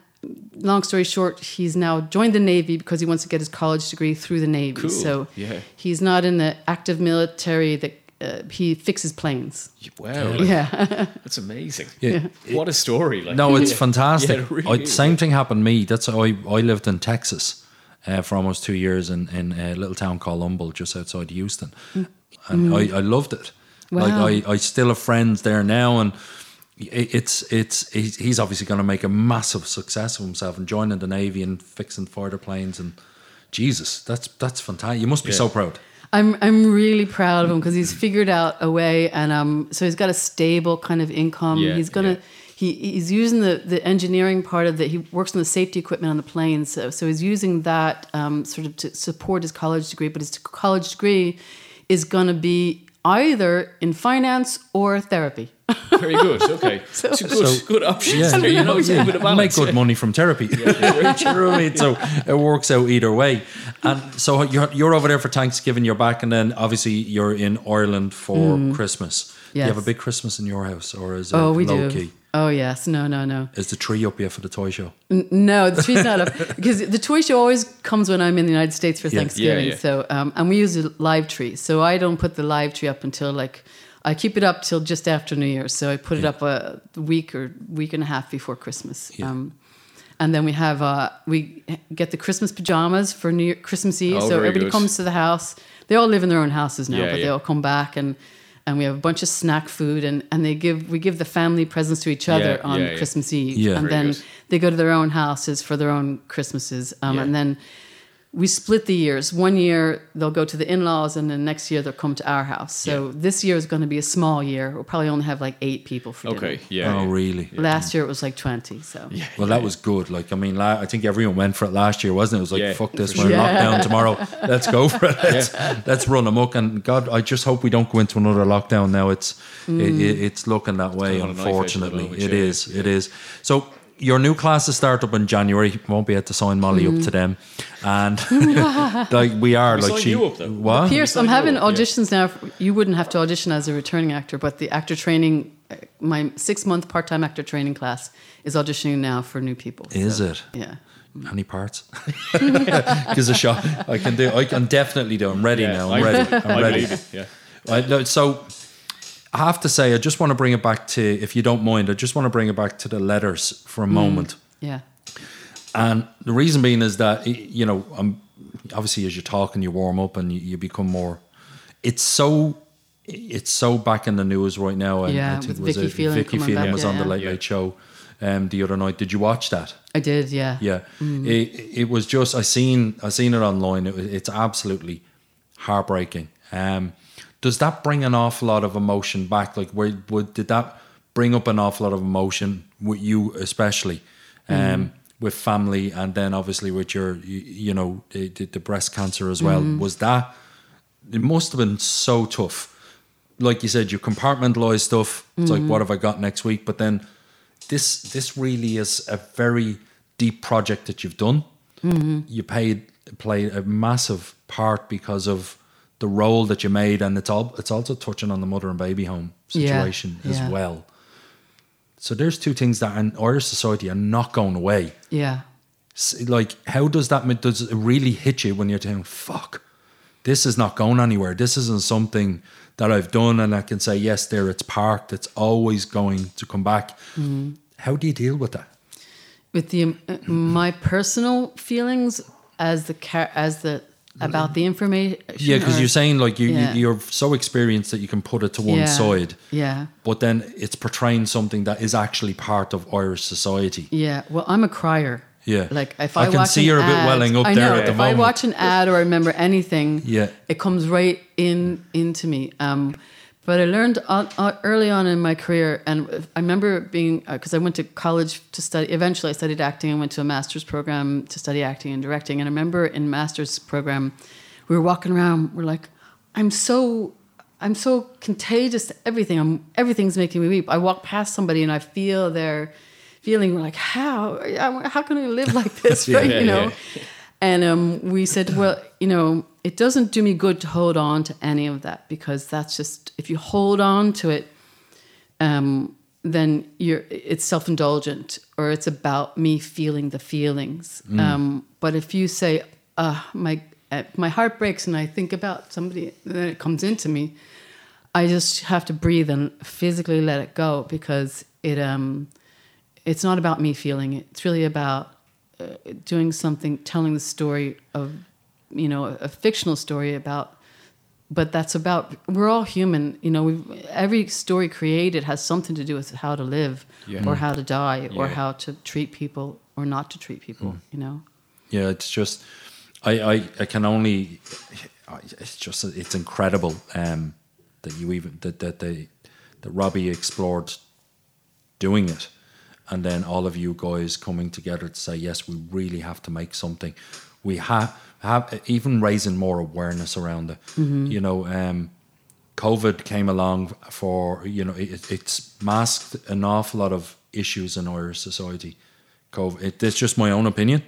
long story short, he's now joined the Navy because he wants to get his college degree through the Navy. Cool, So yeah. he's not in the active military that uh, he fixes planes. Wow. Yeah. That's amazing. Yeah. What a story. Like, No, it's Yeah. fantastic. Yeah, it really I, is. same thing happened to me. That's I I lived in Texas uh, for almost two years in in a little town called Humble, just outside Houston, and I, I loved it. Wow. Like I, I still have friends there now, and it's it's he's he's obviously going to make a massive success of himself and joining the navy and fixing fighter planes and Jesus, that's that's fantastic. You must be Yeah. so proud. I'm I'm really proud of him because he's figured out a way, and um, so he's got a stable kind of income. Yeah, he's gonna yeah. he he's using the the engineering part of it. He works on the safety equipment on the planes, so so he's using that um, sort of to support his college degree. But his college degree is gonna be either in finance or therapy. Very good. Okay. So- So, good, So- good options. Yeah, there, you know, it's a bit of You make good money from therapy. Do you know what So it works out either way. And so you're you're over there for Thanksgiving, you're back, and then obviously you're in Ireland for mm. Christmas. Do you have a big Christmas in your house, or is it Oh, we low do. key? Oh yes, no, no, no. Is the tree up here for the toy show? No, the tree's not up because the toy show always comes when I'm in the United States for Yeah. Thanksgiving. Yeah, yeah. So, um, and we use a live tree, so I don't put the live tree up until like I keep it up till just after New Year's. So I put it up a week or week and a half before Christmas. Yeah. Um, and then we have uh, we get the Christmas pajamas for New Year, Christmas Eve. Oh, so everybody good. comes to the house. They all live in their own houses now, Yeah, but they all come back and. And we have a bunch of snack food, and, and they give we give the family presents to each other Yeah, on yeah, yeah. Christmas Eve, Yeah. and Very then good. they go to their own houses for their own Christmases, um, Yeah. and then we split the years. One year they'll go to the in-laws, and then next year they'll come to our house. So Yeah. this year is going to be a small year. We'll probably only have like eight people for dinner. Okay. Yeah. oh, yeah. really? Last year it was like twenty. So Yeah. Well, that was good. Like, I mean, la- I think everyone went for it last year, wasn't it? It was like, Yeah, fuck this, for we're in sure. lockdown tomorrow. Let's go for it. Let's, let's run amok. And God, I just hope we don't go into another lockdown now. It's it, it, mm. it's looking that way, It's on edge unfortunately. moment, It yeah. is. It is. So, your new classes start up in January. Won't be able to sign Molly up to them, and like we are, We like signed she. you up, though. What? Pierce, I'm having up, yeah. auditions now. You wouldn't have to audition as a returning actor, but the actor training, uh, my six month part time actor training class is auditioning now for new people. Is So, it? Yeah. Any parts? Gives a shot. I can do. I can definitely do. I'm ready Yeah, now. I- I'm ready. I'm I ready. believe it, Yeah. I, no, so I have to say, I just want to bring it back to, if you don't mind, I just want to bring it back to the letters for a moment. Yeah. And the reason being is that, you know, um, obviously as you talk and you warm up and you, you become more, it's so, it's so back in the news right now. And Yeah, I think with was Vicky it- Phelan Vicky Phelan back, was yeah, on the. Late. Late Show um, the other night. Did you watch that? I did, yeah. Yeah, Mm. it, it was just I seen I seen it online. It, it's absolutely heartbreaking. Um, does that bring an awful lot of emotion back? Like, where would did that bring up an awful lot of emotion with you, especially um, Mm. with family, and then obviously with your you, you know the, the, the breast cancer as well? Was that it? Must have been so tough. Like you said, you compartmentalize stuff. It's like, what have I got next week? But then this this really is a very deep project that you've done. You paid played a massive part because of the role that you made, and it's all it's also touching on the mother and baby home Yeah, situation as yeah. well. So there's two things that in Irish society are not going away. Yeah. Like, how does that does it really hit you when you're thinking, "Fuck, this is not going anywhere. This isn't something that I've done, and I can say yes, there it's parked. It's always going to come back." Mm-hmm. How do you deal with that? With the uh, my personal feelings as the car- as the about the information. Yeah, because you're saying like you, Yeah. you you're so experienced that you can put it to one Yeah. side, Yeah. but then it's portraying something that is actually part of Irish society. Yeah, well, I'm a crier. Yeah. like if I I, can watch see an you're a bit ad- welling up I there know, at the if moment. I watch an ad or I remember anything, Yeah. it comes right in into me. Um, but I learned on, on, early on in my career, and I remember being because I went to college to study. Eventually, I studied acting I went to a master's program to study acting and directing. And I remember in master's program, we were walking around. We're like, I'm so I'm so contagious to everything. I'm everything's making me weep. I walk past somebody and I feel their feeling. We're like, how how can I live like this, Yeah, right? yeah, you know. yeah. And um, we said, well, you know, it doesn't do me good to hold on to any of that because that's just if you hold on to it, um, then you're it's self indulgent or it's about me feeling the feelings. Um, but if you say, uh, my uh, my heart breaks and I think about somebody, then it comes into me. I just have to breathe and physically let it go because it um, it's not about me feeling it. It's really about uh, doing something, telling the story of, you know, a, a fictional story about. But that's about we're all human, you know. We've, every story created has something to do with how to live, Yeah. or how to die, or how to treat people or not to treat people. You know. Yeah, it's just I I, I can only it's just it's incredible um, that you even that that they that Robbie explored doing it, and then all of you guys coming together to say yes, we really have to make something. We have have even raising more awareness around it. You know, um, COVID came along for you know it, it's masked an awful lot of issues in Irish society. COVID, it, it's just my own opinion.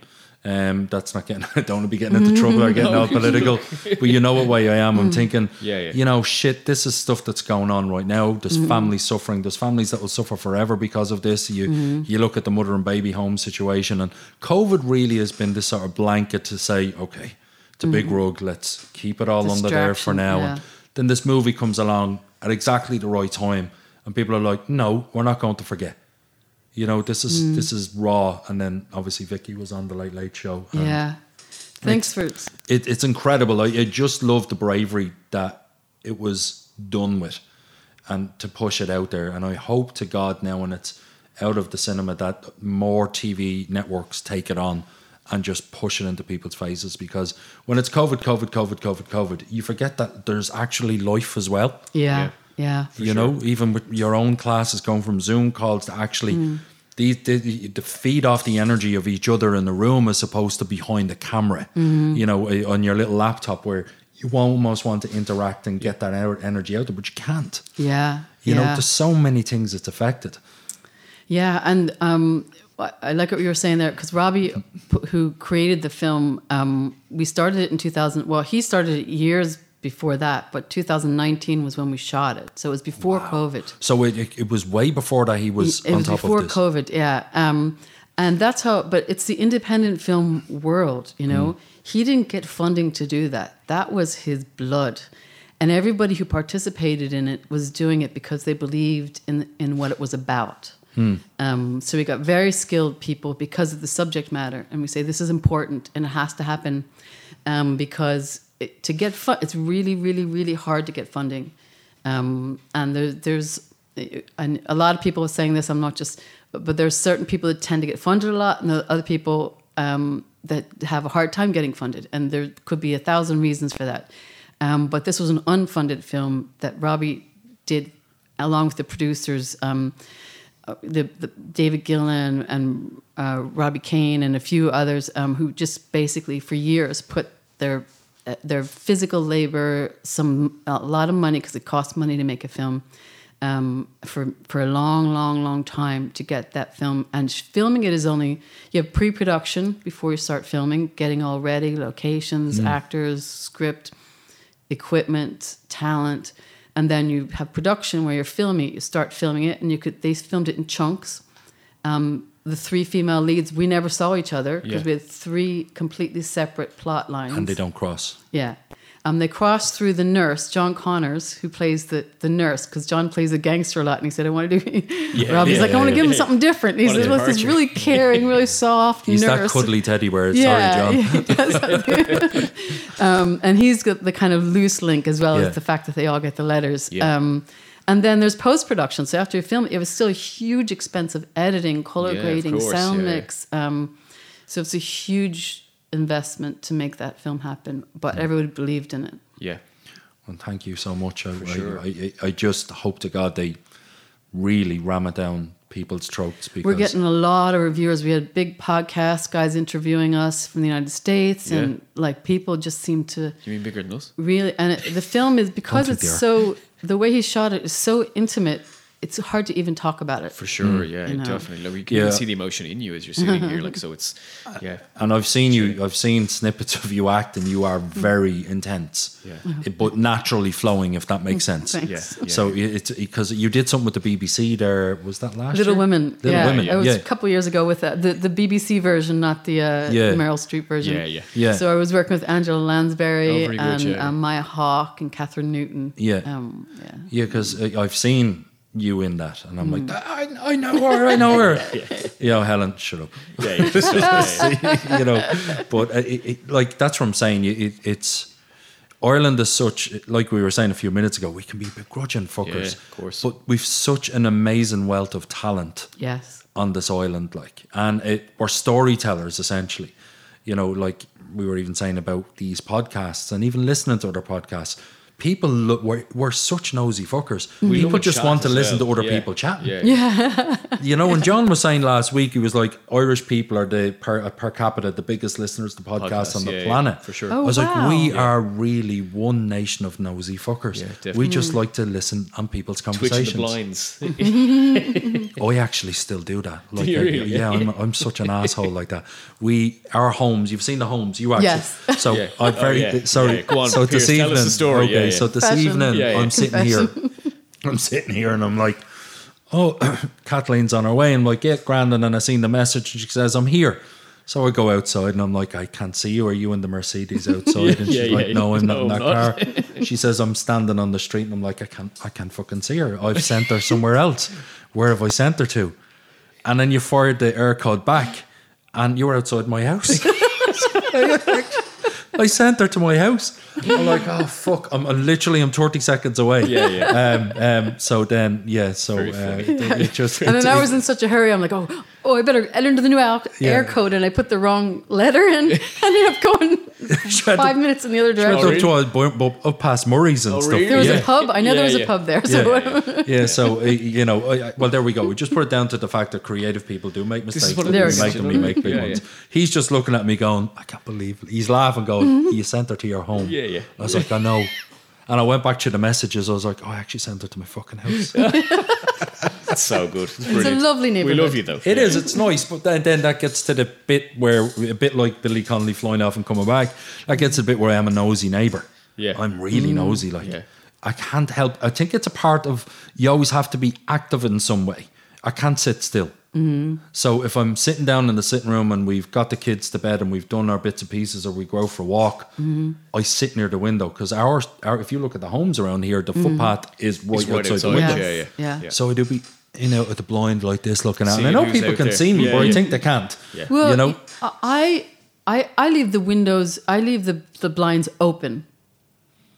Um, that's not getting. I don't want to be getting into trouble or getting all political, but you know what way I am. I'm hmm. thinking, Yeah, yeah. you know, shit. This is stuff that's going on right now. There's hmm. families suffering. There's families that will suffer forever because of this. You hmm. you look at the mother and baby home situation, and COVID really has been this sort of blanket to say, okay, it's a big rug. Let's keep it all under there for now. yeah. And then this movie comes along at exactly the right time, and people are like, no, we're not going to forget. You know, this is Mm. this is raw, and then obviously Vicky was on the Late Late Show. yeah. Thanks for it, it's incredible. I, I just love the bravery that it was done with, and to push it out there. And I hope to God now, when it's out of the cinema, that more TV networks take it on and just push it into people's faces because when it's COVID, COVID, COVID, COVID, COVID, you forget that there's actually life as well. Yeah. Yeah. you know, even with your own classes going from Zoom calls to actually Mm. these the, the feed off the energy of each other in the room as opposed to behind the camera. Mm-hmm. You know, eh, on your little laptop where you almost want to interact and get that energy out there, but you can't. Yeah. You yeah. know, there's so many things it's affected. Yeah, and um, I I like what you were saying there because Robbie, who created the film, um, we started it in 2000. Well, he started it years before that, but 2019 was when we shot it. So it was before COVID. So it, it, was way before that he was it on was top before of this. COVID, yeah. Um, and that's how, but it's the independent film world, you know. He didn't get funding to do that. That was his blood. And everybody who participated in it was doing it because they believed in, in what it was about. Um, so we got very skilled people because of the subject matter. And we say this is important and it has to happen um, because it, to get fun, it's really, really, really hard to get funding. Um, and there, there's and a lot of people are saying this. I'm not just, but there's certain people that tend to get funded a lot, and other people um, that have a hard time getting funded. And there could be a thousand reasons for that. Um, but this was an unfunded film that Robbie did along with the producers. Um, uh, the, the David Gillen and uh, Robbie Kane and a few others um, who just basically for years put their uh, their physical labor, some a lot of money because it costs money to make a film, um, for for a long, long, long time to get that film. And filming it is only you have pre-production before you start filming, getting all ready, locations, actors, script, equipment, talent, and then you have production where you're filming. You start filming it, and you could they filmed it in chunks. Um, the three female leads, we never saw each other because Yeah. we had three completely separate plot lines. and they don't cross. Yeah. Um, they cross through the nurse, John Connors, who plays the, the nurse, because John plays a gangster a lot, and he said, "I want to do." Robbie's yeah, like, "I want to yeah, give him yeah. something different." And he What says, "What's this really caring, really soft He's nurse?" that cuddly teddy bear. Yeah, Sorry, John. um, and he's got the kind of loose link as well Yeah. as the fact that they all get the letters. Yeah. Um, and then there's post production. So after you film, it was still a huge expense of editing, color Yeah, grading, course, sound yeah, yeah. mix. Um, so it's a huge investment to make that film happen. But Mm. everybody believed in it. Yeah. And thank you so much. I, I, sure. I, I, I just hope to God they really ram it down people's throats because We're getting a lot of reviewers. We had big podcast guys interviewing us from the United States, and like people just seem to You mean bigger than us? really. And it, the film is because it's so the way he shot it is so intimate. It's hard to even talk about it. For sure, yeah, You know. definitely. Like, we can Yeah. see the emotion in you as you're sitting here. Like, so it's, yeah, And I've seen you. I've seen snippets of you act, and you are very intense. Yeah. It- but naturally flowing, if that makes sense. Yeah, yeah. So it's because you did something with the BBC there. Was that last Little year? Women. Little yeah, Women. It was yeah. a couple years ago with that. The, the BBC version, not the uh, Yeah. Meryl Streep version. Yeah, yeah. Yeah. So I was working with Angela Lansbury Oh, very good, and yeah. um, Maya Hawke and Kathryn Newton. Yeah. Um, yeah. Yeah, because I've seen you in that, and I'm Mm. like, I, I know her, I know her. You know, Helen, shut up. yeah, yeah, just- yeah, yeah. you know, but uh, it, it, like that's what I'm saying. It, it's Ireland is such, like we were saying a few minutes ago, we can be begrudging fuckers, Yeah, of course. But we've such an amazing wealth of talent Yes. on this island, like, and it, we're storytellers essentially. You know, like we were even saying about these podcasts, and even listening to other podcasts. People look, we're, we're such nosy fuckers. We people just want to listen well. to other Yeah, people chatting. Yeah, yeah. You know, when John was saying last week, he was like, Irish people are the per, uh, per capita the biggest listeners to podcasts Podcasts, on the yeah, yeah, planet. for sure. I Oh, was like, we Yeah. are really one nation of nosy fuckers. Yeah, we definitely. just like to listen on people's Twitching the conversations. blinds. I actually still do that. Like, you I- really? yeah, I'm, I'm such an asshole like that. We, our homes, you've seen the homes, you actually. Yes. So Yeah. I'm Oh, very yeah. sorry. Yeah, go on, so Piers, this tell us evening, the story. okay. Yeah, yeah. So this Fashion. evening, Yeah, yeah. I'm sitting here. I'm sitting here and I'm like, oh, Kathleen's on her way. And I'm like, yeah, grand. And then I seen the message and she says, I'm here. So I go outside and I'm like, I can't see you. Are you in the Mercedes outside? and she's yeah, like, yeah. no, I'm not in that I'm car. she says, I'm standing on the street and I'm like, I can't, I can't fucking see her. I've sent her somewhere else. Where have I sent her to? And then you fired the Eircode back and you were outside my house. I sent her to my house. I'm like, oh fuck! I'm, I'm literally I'm 30 seconds away. Yeah, yeah. Um, um, so then, yeah. So uh, it, it just And then I was in such a hurry. I'm like, oh, oh, I better enter into the new al- Yeah. Eircode, and I put the wrong letter in. I ended up going five to- minutes in the other direction. up to a, bu- bu- up past Murray's and Oh, stuff. really? There was yeah. a pub. I know there was Yeah, a pub there. So Yeah, yeah. So uh, you know, I- I- well, there we go. We just put it down to the fact that creative people do make is mistakes. what and we is, make you them, know? we make big Yeah, ones. yeah. He's just looking at me, going, "I can't believe." It. He's laughing, going, Mm-hmm. "You sent her to your home." Yeah, yeah. I was like, "I know," and I went back to the messages. I was like, "Oh, I actually sent her to my fucking house." That's so good. It's, it's a brilliant. lovely We love you though. It is. It's nice, but then, then that gets to the bit where a bit like Billy Connolly flying off and coming back. That gets to the bit where I'm a nosy neighbour. Yeah. I'm really mm. nosy. Like Yeah. I can't help. I think it's a part of you always have to be active in some way. I can't sit still. Mm-hmm. So if I'm sitting down in the sitting room and we've got the kids to bed and we've done our bits and pieces or we go for a walk, mm-hmm. I sit near the window because our, our if you look at the homes around here, the mm-hmm. footpath is right, It's right outside, outside, the window. yeah, yeah. Yeah. So I do be you know at the blind like this looking out. And I know people can there. see me, Yeah, but I think they can't. Yeah. Well, you know, I, I, I leave the windows. I leave the, the blinds open.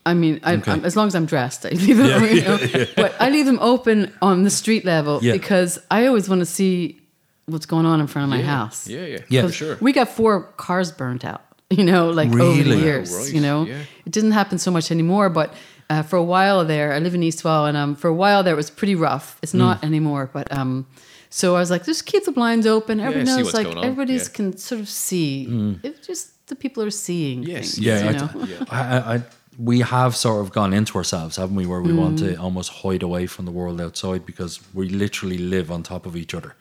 I mean, I, Okay. I'm, as long as I'm dressed, I leave them. you know, But I leave them open on the street level Yeah. because I always want to see what's going on in front of my Yeah. house. Yeah, yeah, Yeah. for 'Cause sure. We got four cars burnt out. You know, like over Really? the Oh, years. right, You know, yeah. it didn't happen so much anymore, but. Uh, for a while there, I live in East Wall, and um, for a while there, it was pretty rough. It's not Mm. anymore, but um, so I was like, just keep the blinds open. Everybody see knows, like going everybody's yeah. can sort of see. It's just the people are seeing Yes, things. yeah, you I- know? I, I, I, we have sort of gone into ourselves, haven't we? Where we want Mm. to almost hide away from the world outside because we literally live on top of each other.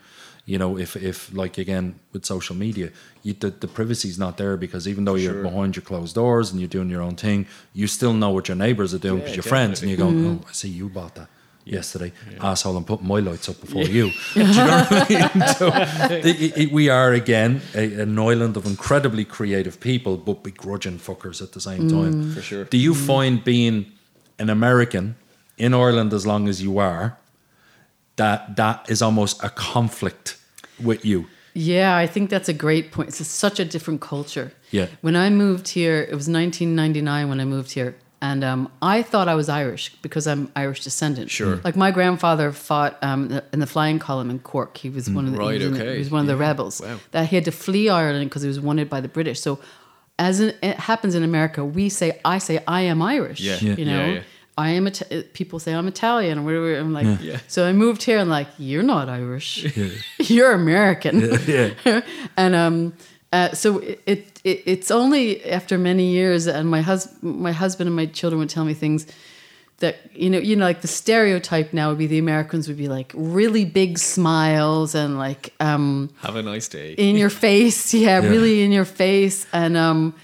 You know, if if like again with social media, you, the the privacy's not there because even though you're Sure. behind your closed doors and you're doing your own thing, you still know what your neighbors are doing Yeah, because you're friends and you go, Mm-hmm. "Oh, I see you bought that." Yesterday, asshole, I'm putting my lights up before you. Do you know what I mean? So, it- it- we are again a, an island of incredibly creative people, but begrudging fuckers at the same mm. time. For sure. Do you mm. find being an American in Ireland as long as you are, that that is almost a conflict with you? Yeah, I think that's a great point. It's such a different culture. Yeah. When I moved here, it was 1999 when I moved here. And um, I thought I was Irish because I'm Irish descendant. Sure. Like my grandfather fought um, in the flying column in Cork. He was one of the, Right, he was, in the- okay. he was one of the Yeah. rebels. Wow. That he had to flee Ireland because he was wanted by the British. So, as in, it happens in America, we say, I say, I am Irish. Yeah. Yeah. You know, Yeah, yeah. I am. Ita- people say I'm Italian, or whatever. I'm like, Yeah. so I moved here and like, you're not Irish. you're American. Yeah. and um, uh, so it, it, it it's only after many years, and my hus- my husband and my children would tell me things that you know, you know, like the stereotype now would be the Americans would be like really big smiles and like um, Have a nice day. in your face, yeah, Yeah. really in your face, and um,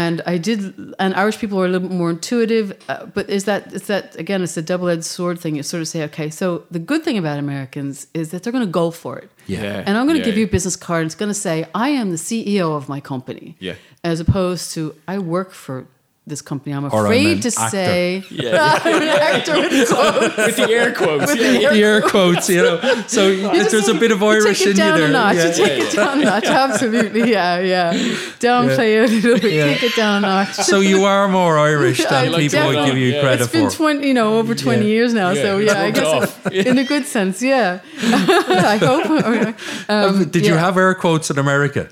and I did, and Irish people are a little bit more intuitive, uh, but is that is that again? It's a double edged sword thing. You sort of say, okay, so the good thing about Americans is that they're going to go for it. Yeah. And I'm going to Yeah, give you a business card. And It's going to say, I am the CEO of my company. Yeah. As opposed to, I work for this company. I'm Or I'm afraid to actor. say, Yeah. I'm an actor with quotes. With the air quotes. yeah, yeah. the air quotes, you know. So there's a bit of You Irish take it in down you a there. notch. Yeah. You take it down a notch. Absolutely. Yeah, yeah. Downplay it a little bit. Yeah. Take it down a notch. So you are more Irish than like people would give you lot, yeah. credit It's been for. 20, you know, over 20 Yeah. years now. Yeah, so it's yeah, I guess off. in a good sense, yeah. I hope. Um, Did you have air quotes in America?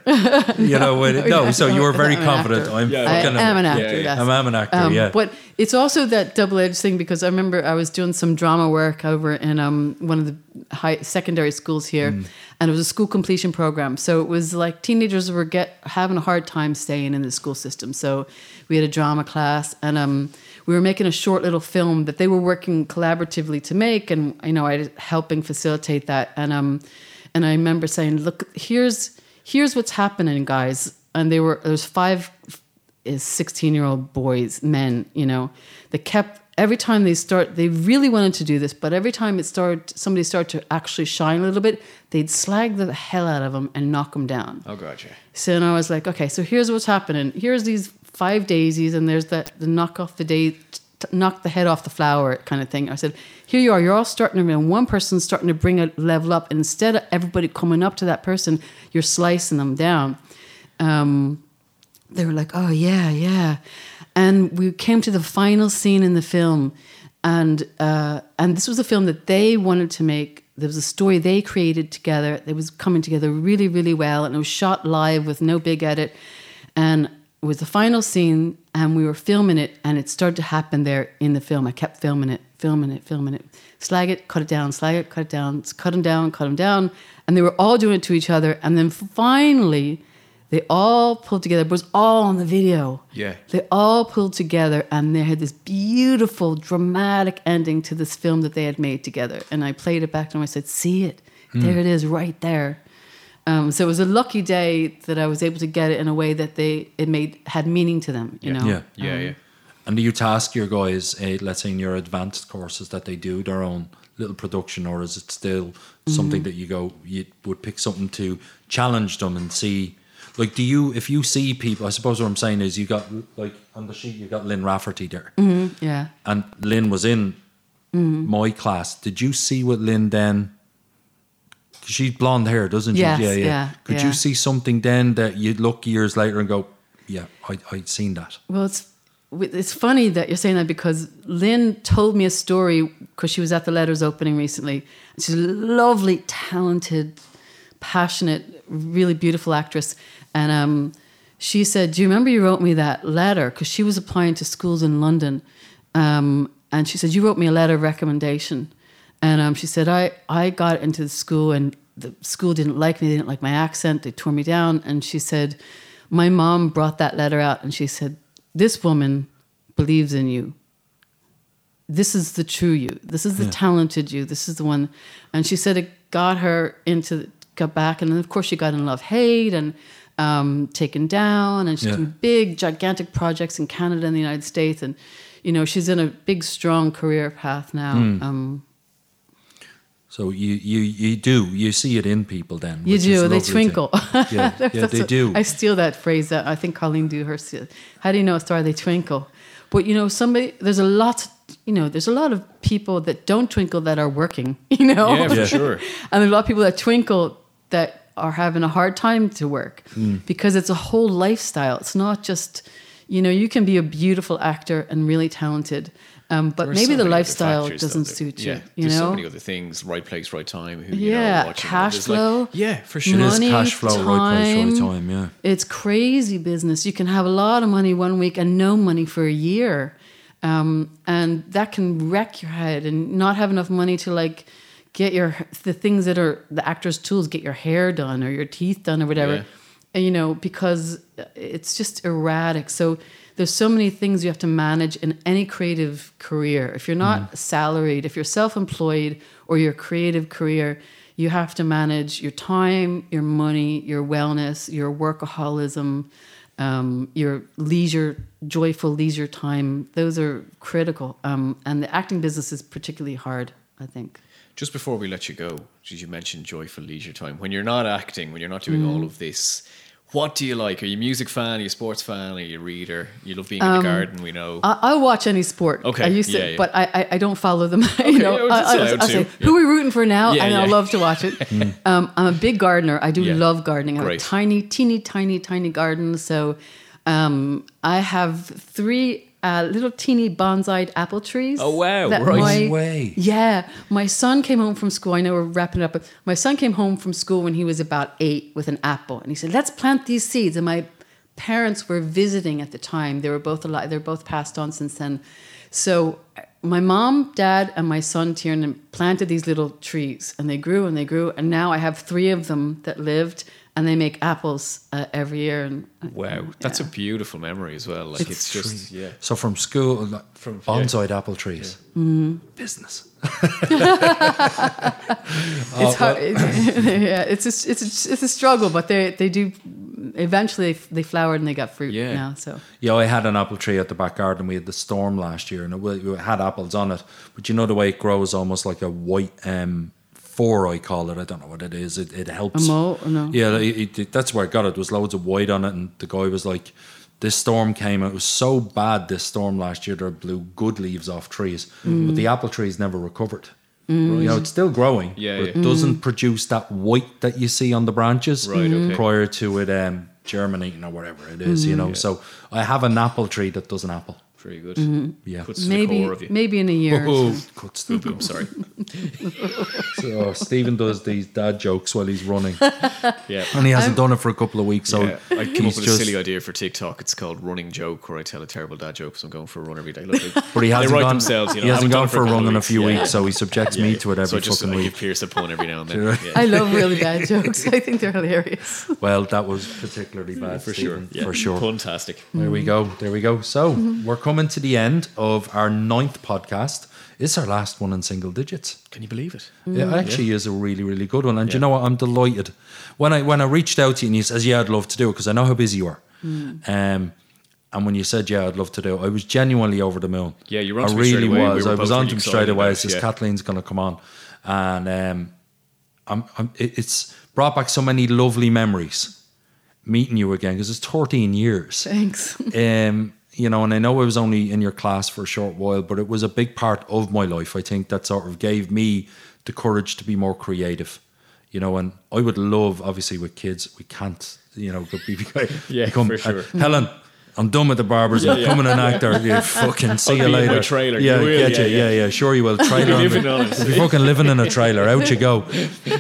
You know, when, no. Yeah. So you were very I'm an confident. actor. I'm Yeah, I an Yeah, actor. I'm, I'm an actor. Um, yeah. But it's also that double edged thing because I remember I was doing some drama work over in um, one of the high secondary schools here, Mm. and it was a school completion program. So it was like teenagers were get having a hard time staying in the school system. So we had a drama class, and um, we were making a short little film that they were working collaboratively to make, and you know I was helping facilitate that. And um, and I remember saying, "Look, here's here's what's happening, guys." And they were there's five is 16 year old boys, men, you know, they kept every time they start, they really wanted to do this, but every time it started, somebody started to actually shine a little bit, they'd slag the hell out of them and knock them down. Oh, gotcha. So then I was like, okay, so here's what's happening. Here's these five daisies, and there's that the knock off the day, knock the head off the flower kind of thing. I said, here you are, you're all starting to, and one person's starting to bring a level up. And instead of everybody coming up to that person, you're slicing them down. Um, they were like, "Oh yeah, yeah," and we came to the final scene in the film, and uh, and this was a film that they wanted to make. There was a story they created together. It was coming together really, really well, and it was shot live with no big edit, and it was the final scene, and we were filming it, and it started to happen there in the film. I kept filming it, filming it, filming it. Slag it, cut it down, slag it, cut it down, cut them down, cut them down, and they were all doing it to each other, and then finally. They all pulled together. It was all on the video. Yeah. They all pulled together and they had this beautiful, dramatic ending to this film that they had made together. And I played it back to them. I said, See it. There it is, right there. Um, so it was a lucky day that I was able to get it in a way that they it made had meaning to them. You Yeah. know. Yeah. Yeah, Um, yeah. And do you task your guys, uh, let's say in your advanced courses, that they do their own little production, or is it still Mm-hmm. something that you go, you would pick something to challenge them and see? Like, do you, if you see people, I suppose what I'm saying is you got, like, on the sheet, you got Lynn Rafferty there. Yeah. And Lynn was in Mm-hmm. my class. Did you see what Lynn then? 'cause She's blonde hair, doesn't she? Yes, yeah, Could yeah. you see something then that you'd look years later and go, yeah, I, I'd seen that? Well, it's it's funny that you're saying that because Lynn told me a story because she was at the Letters opening recently. She's a lovely, talented, passionate, really beautiful actress, and um, she said, "Do you remember you wrote me that letter?" Because she was applying to schools in London, um, and she said, "You wrote me a letter of recommendation," and um, she said, "I I got into the school and." The school didn't like me. They didn't like my accent. They tore me down. And she said, my mom brought that letter out and she said, This woman believes in you. This is the true you. This is the talented you. This is the one. And she said it got her into, got back. And then, of course, she got in love hate and um, taken down. And she's Yeah. doing big, gigantic projects in Canada and the United States. And, you know, she's in a big, strong career path now. Hmm. Um, So you, you, you do, you see it in people then. You do. They twinkle. Yeah, yeah they what- do. I steal that phrase. That I think Colleen do her. How do you know a star? They twinkle. But you know, somebody. There's a lot. You know, there's a lot of people that don't twinkle that are working. You know. Yeah, for Yeah. sure. and there's a lot of people that twinkle that are having a hard time to work Hmm. because it's a whole lifestyle. It's not just. You know, you can be a beautiful actor and really talented, um, but maybe so the lifestyle doesn't that- suit yeah, you. You there's know. so many other things. Right place, right time. Who you Yeah, know, cash There's like- flow, yeah, for sure. It is money, cash flow, right place, right time. time, yeah. It's crazy business. You can have a lot of money one week and no money for a year. Um, and that can wreck your head and not have enough money to like get your the things that are the actor's tools, get your hair done or your teeth done or whatever. Yeah. And, you know, because it's just erratic. So there's so many things you have to manage in any creative career. If you're not salaried, if you're self-employed or your creative career, you have to manage your time, your money, your wellness, your workaholism, um, your leisure, joyful leisure time. Those are critical. Um, and the acting business is particularly hard, I think. Just before we let you go, did you mention joyful leisure time? When you're not acting, when you're not doing Mm. all of this, what do you like? Are you a music fan? Are you a sports fan? Are you a reader? You love being in Um, the garden, we know. I, I'll watch any sport. Okay, I used to, yeah, yeah. but I, I, I don't follow them. you know, yeah, I, it's I, I to, say, who are we rooting for now? Yeah, and. I love to watch it. um, I'm a big gardener. I do love gardening. I have Great. a tiny, teeny, tiny, tiny garden. So um, I have three uh, little teeny bonsai apple trees. Oh, wow, that right. my- way. Yeah, my son came home from school. I know we're wrapping it up, but my son came home from school when he was about eight with an apple, and he said, "Let's plant these seeds." And my parents were visiting at the time. They were both alive. They're both passed on since then. So my mom, dad, and my son Tiernan planted these little trees, and they grew and they grew, and now I have three of them that lived, and they make apples uh, every year. And wow, that's a beautiful memory as well. Like it's, It's just yeah. So from school, like, From- bonsai apple trees. Mm-hmm. Business. it's hard. yeah, it's a, it's a, it's a struggle, but they they do eventually they flowered and they got fruit Yeah. now. So Yeah, I had an apple tree at the back garden. We had the storm last year, and it, it had apples on it. But you know the way it grows, almost like a white um, four. I call it. I don't know what it is. It, it helps. a mo no? Yeah, it, it, that's where I got it. There was loads of white on it, and the guy was like, "This storm came. It was so bad. This storm last year, there blew good leaves off trees, Mm. but the apple trees never recovered." You know, it's still growing. Yeah, but yeah. it doesn't produce that white that you see on the branches Right, okay. prior to it um, germinating or whatever it is, you know. So I have an apple tree that does an apple. Very good. Mm-hmm. Yeah. Puts to maybe the core of you. maybe in a year. or Oh, so. cuts the Boom, sorry. So uh, Stephen does these dad jokes while he's running, Yeah. and he hasn't done it for a couple of weeks. So yeah, I came he's up with just- a silly idea for TikTok. It's called Running Joke, where I tell a terrible dad joke. So I'm going for a run every day. Look, they- But he hasn't they write gone. themselves. You know, he hasn't gone for a run in a few Yeah, weeks, so he subjects Yeah, me to it every so I just fucking I week. give Pierce a pun every now and then. Sure. Yeah. I love really bad jokes. I think they're hilarious. Well, that was particularly bad for sure. Stephen, Yeah. For sure. Fantastic. There we mm-hmm. go. There we go. So mm-hmm. we're coming to the end of our ninth podcast. It's our last one in single digits. Can you believe it? It actually is a really, really good one. And do you know what? I'm delighted. When I when I reached out to you and you says, "Yeah, I'd love to do it," because I know how busy you are. Um, and when you said, "Yeah, I'd love to do it," I was genuinely over the moon. Yeah, you were on I to me straight really away. We was. I was both on to him straight away. about I says, yeah. "Kathleen's going to come on," and um, I'm, I'm, it's brought back so many lovely memories meeting you again because it's 13 years Thanks. um, you know, and I know I was only in your class for a short while, but it was a big part of my life. I think that sort of gave me the courage to be more creative, you know. And I would love, obviously, with kids, we can't, you know, be, Yeah, become for sure. uh, Helen. I'm done with the barbers. I'm yeah. becoming an actor. You fucking see you in my later. trailer. Yeah, You will, get yeah, you. yeah. Yeah, yeah. Sure, you will. Trailer. on living on it. You'll be fucking living in a trailer. Out you go.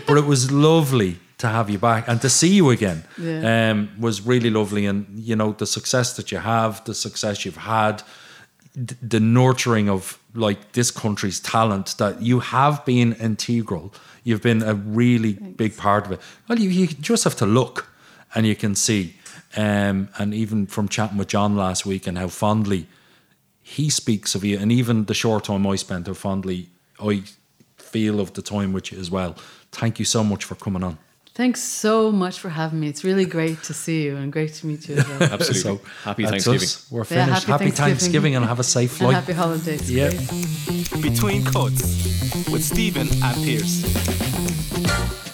But it was lovely to have you back and to see you again. Yeah. Um, was really lovely, and you know the success that you have, the success you've had, th- the nurturing of like this country's talent that you have been integral. You've been a really big part of it. Well, you, you just have to look, and you can see. Um, and even from chatting with John last week and how fondly he speaks of you, and even the short time I spent, how fondly I feel of the time with you as well. Thank you so much for coming on. Thanks so much for having me. It's really great to see you and great to meet you as well. Absolutely. So Happy Thanksgiving. us. We're Yeah, finished. happy happy Thanksgiving. Thanksgiving and have a safe and flight. happy holidays. Yeah. Between Cuts with Stephen and Pierce.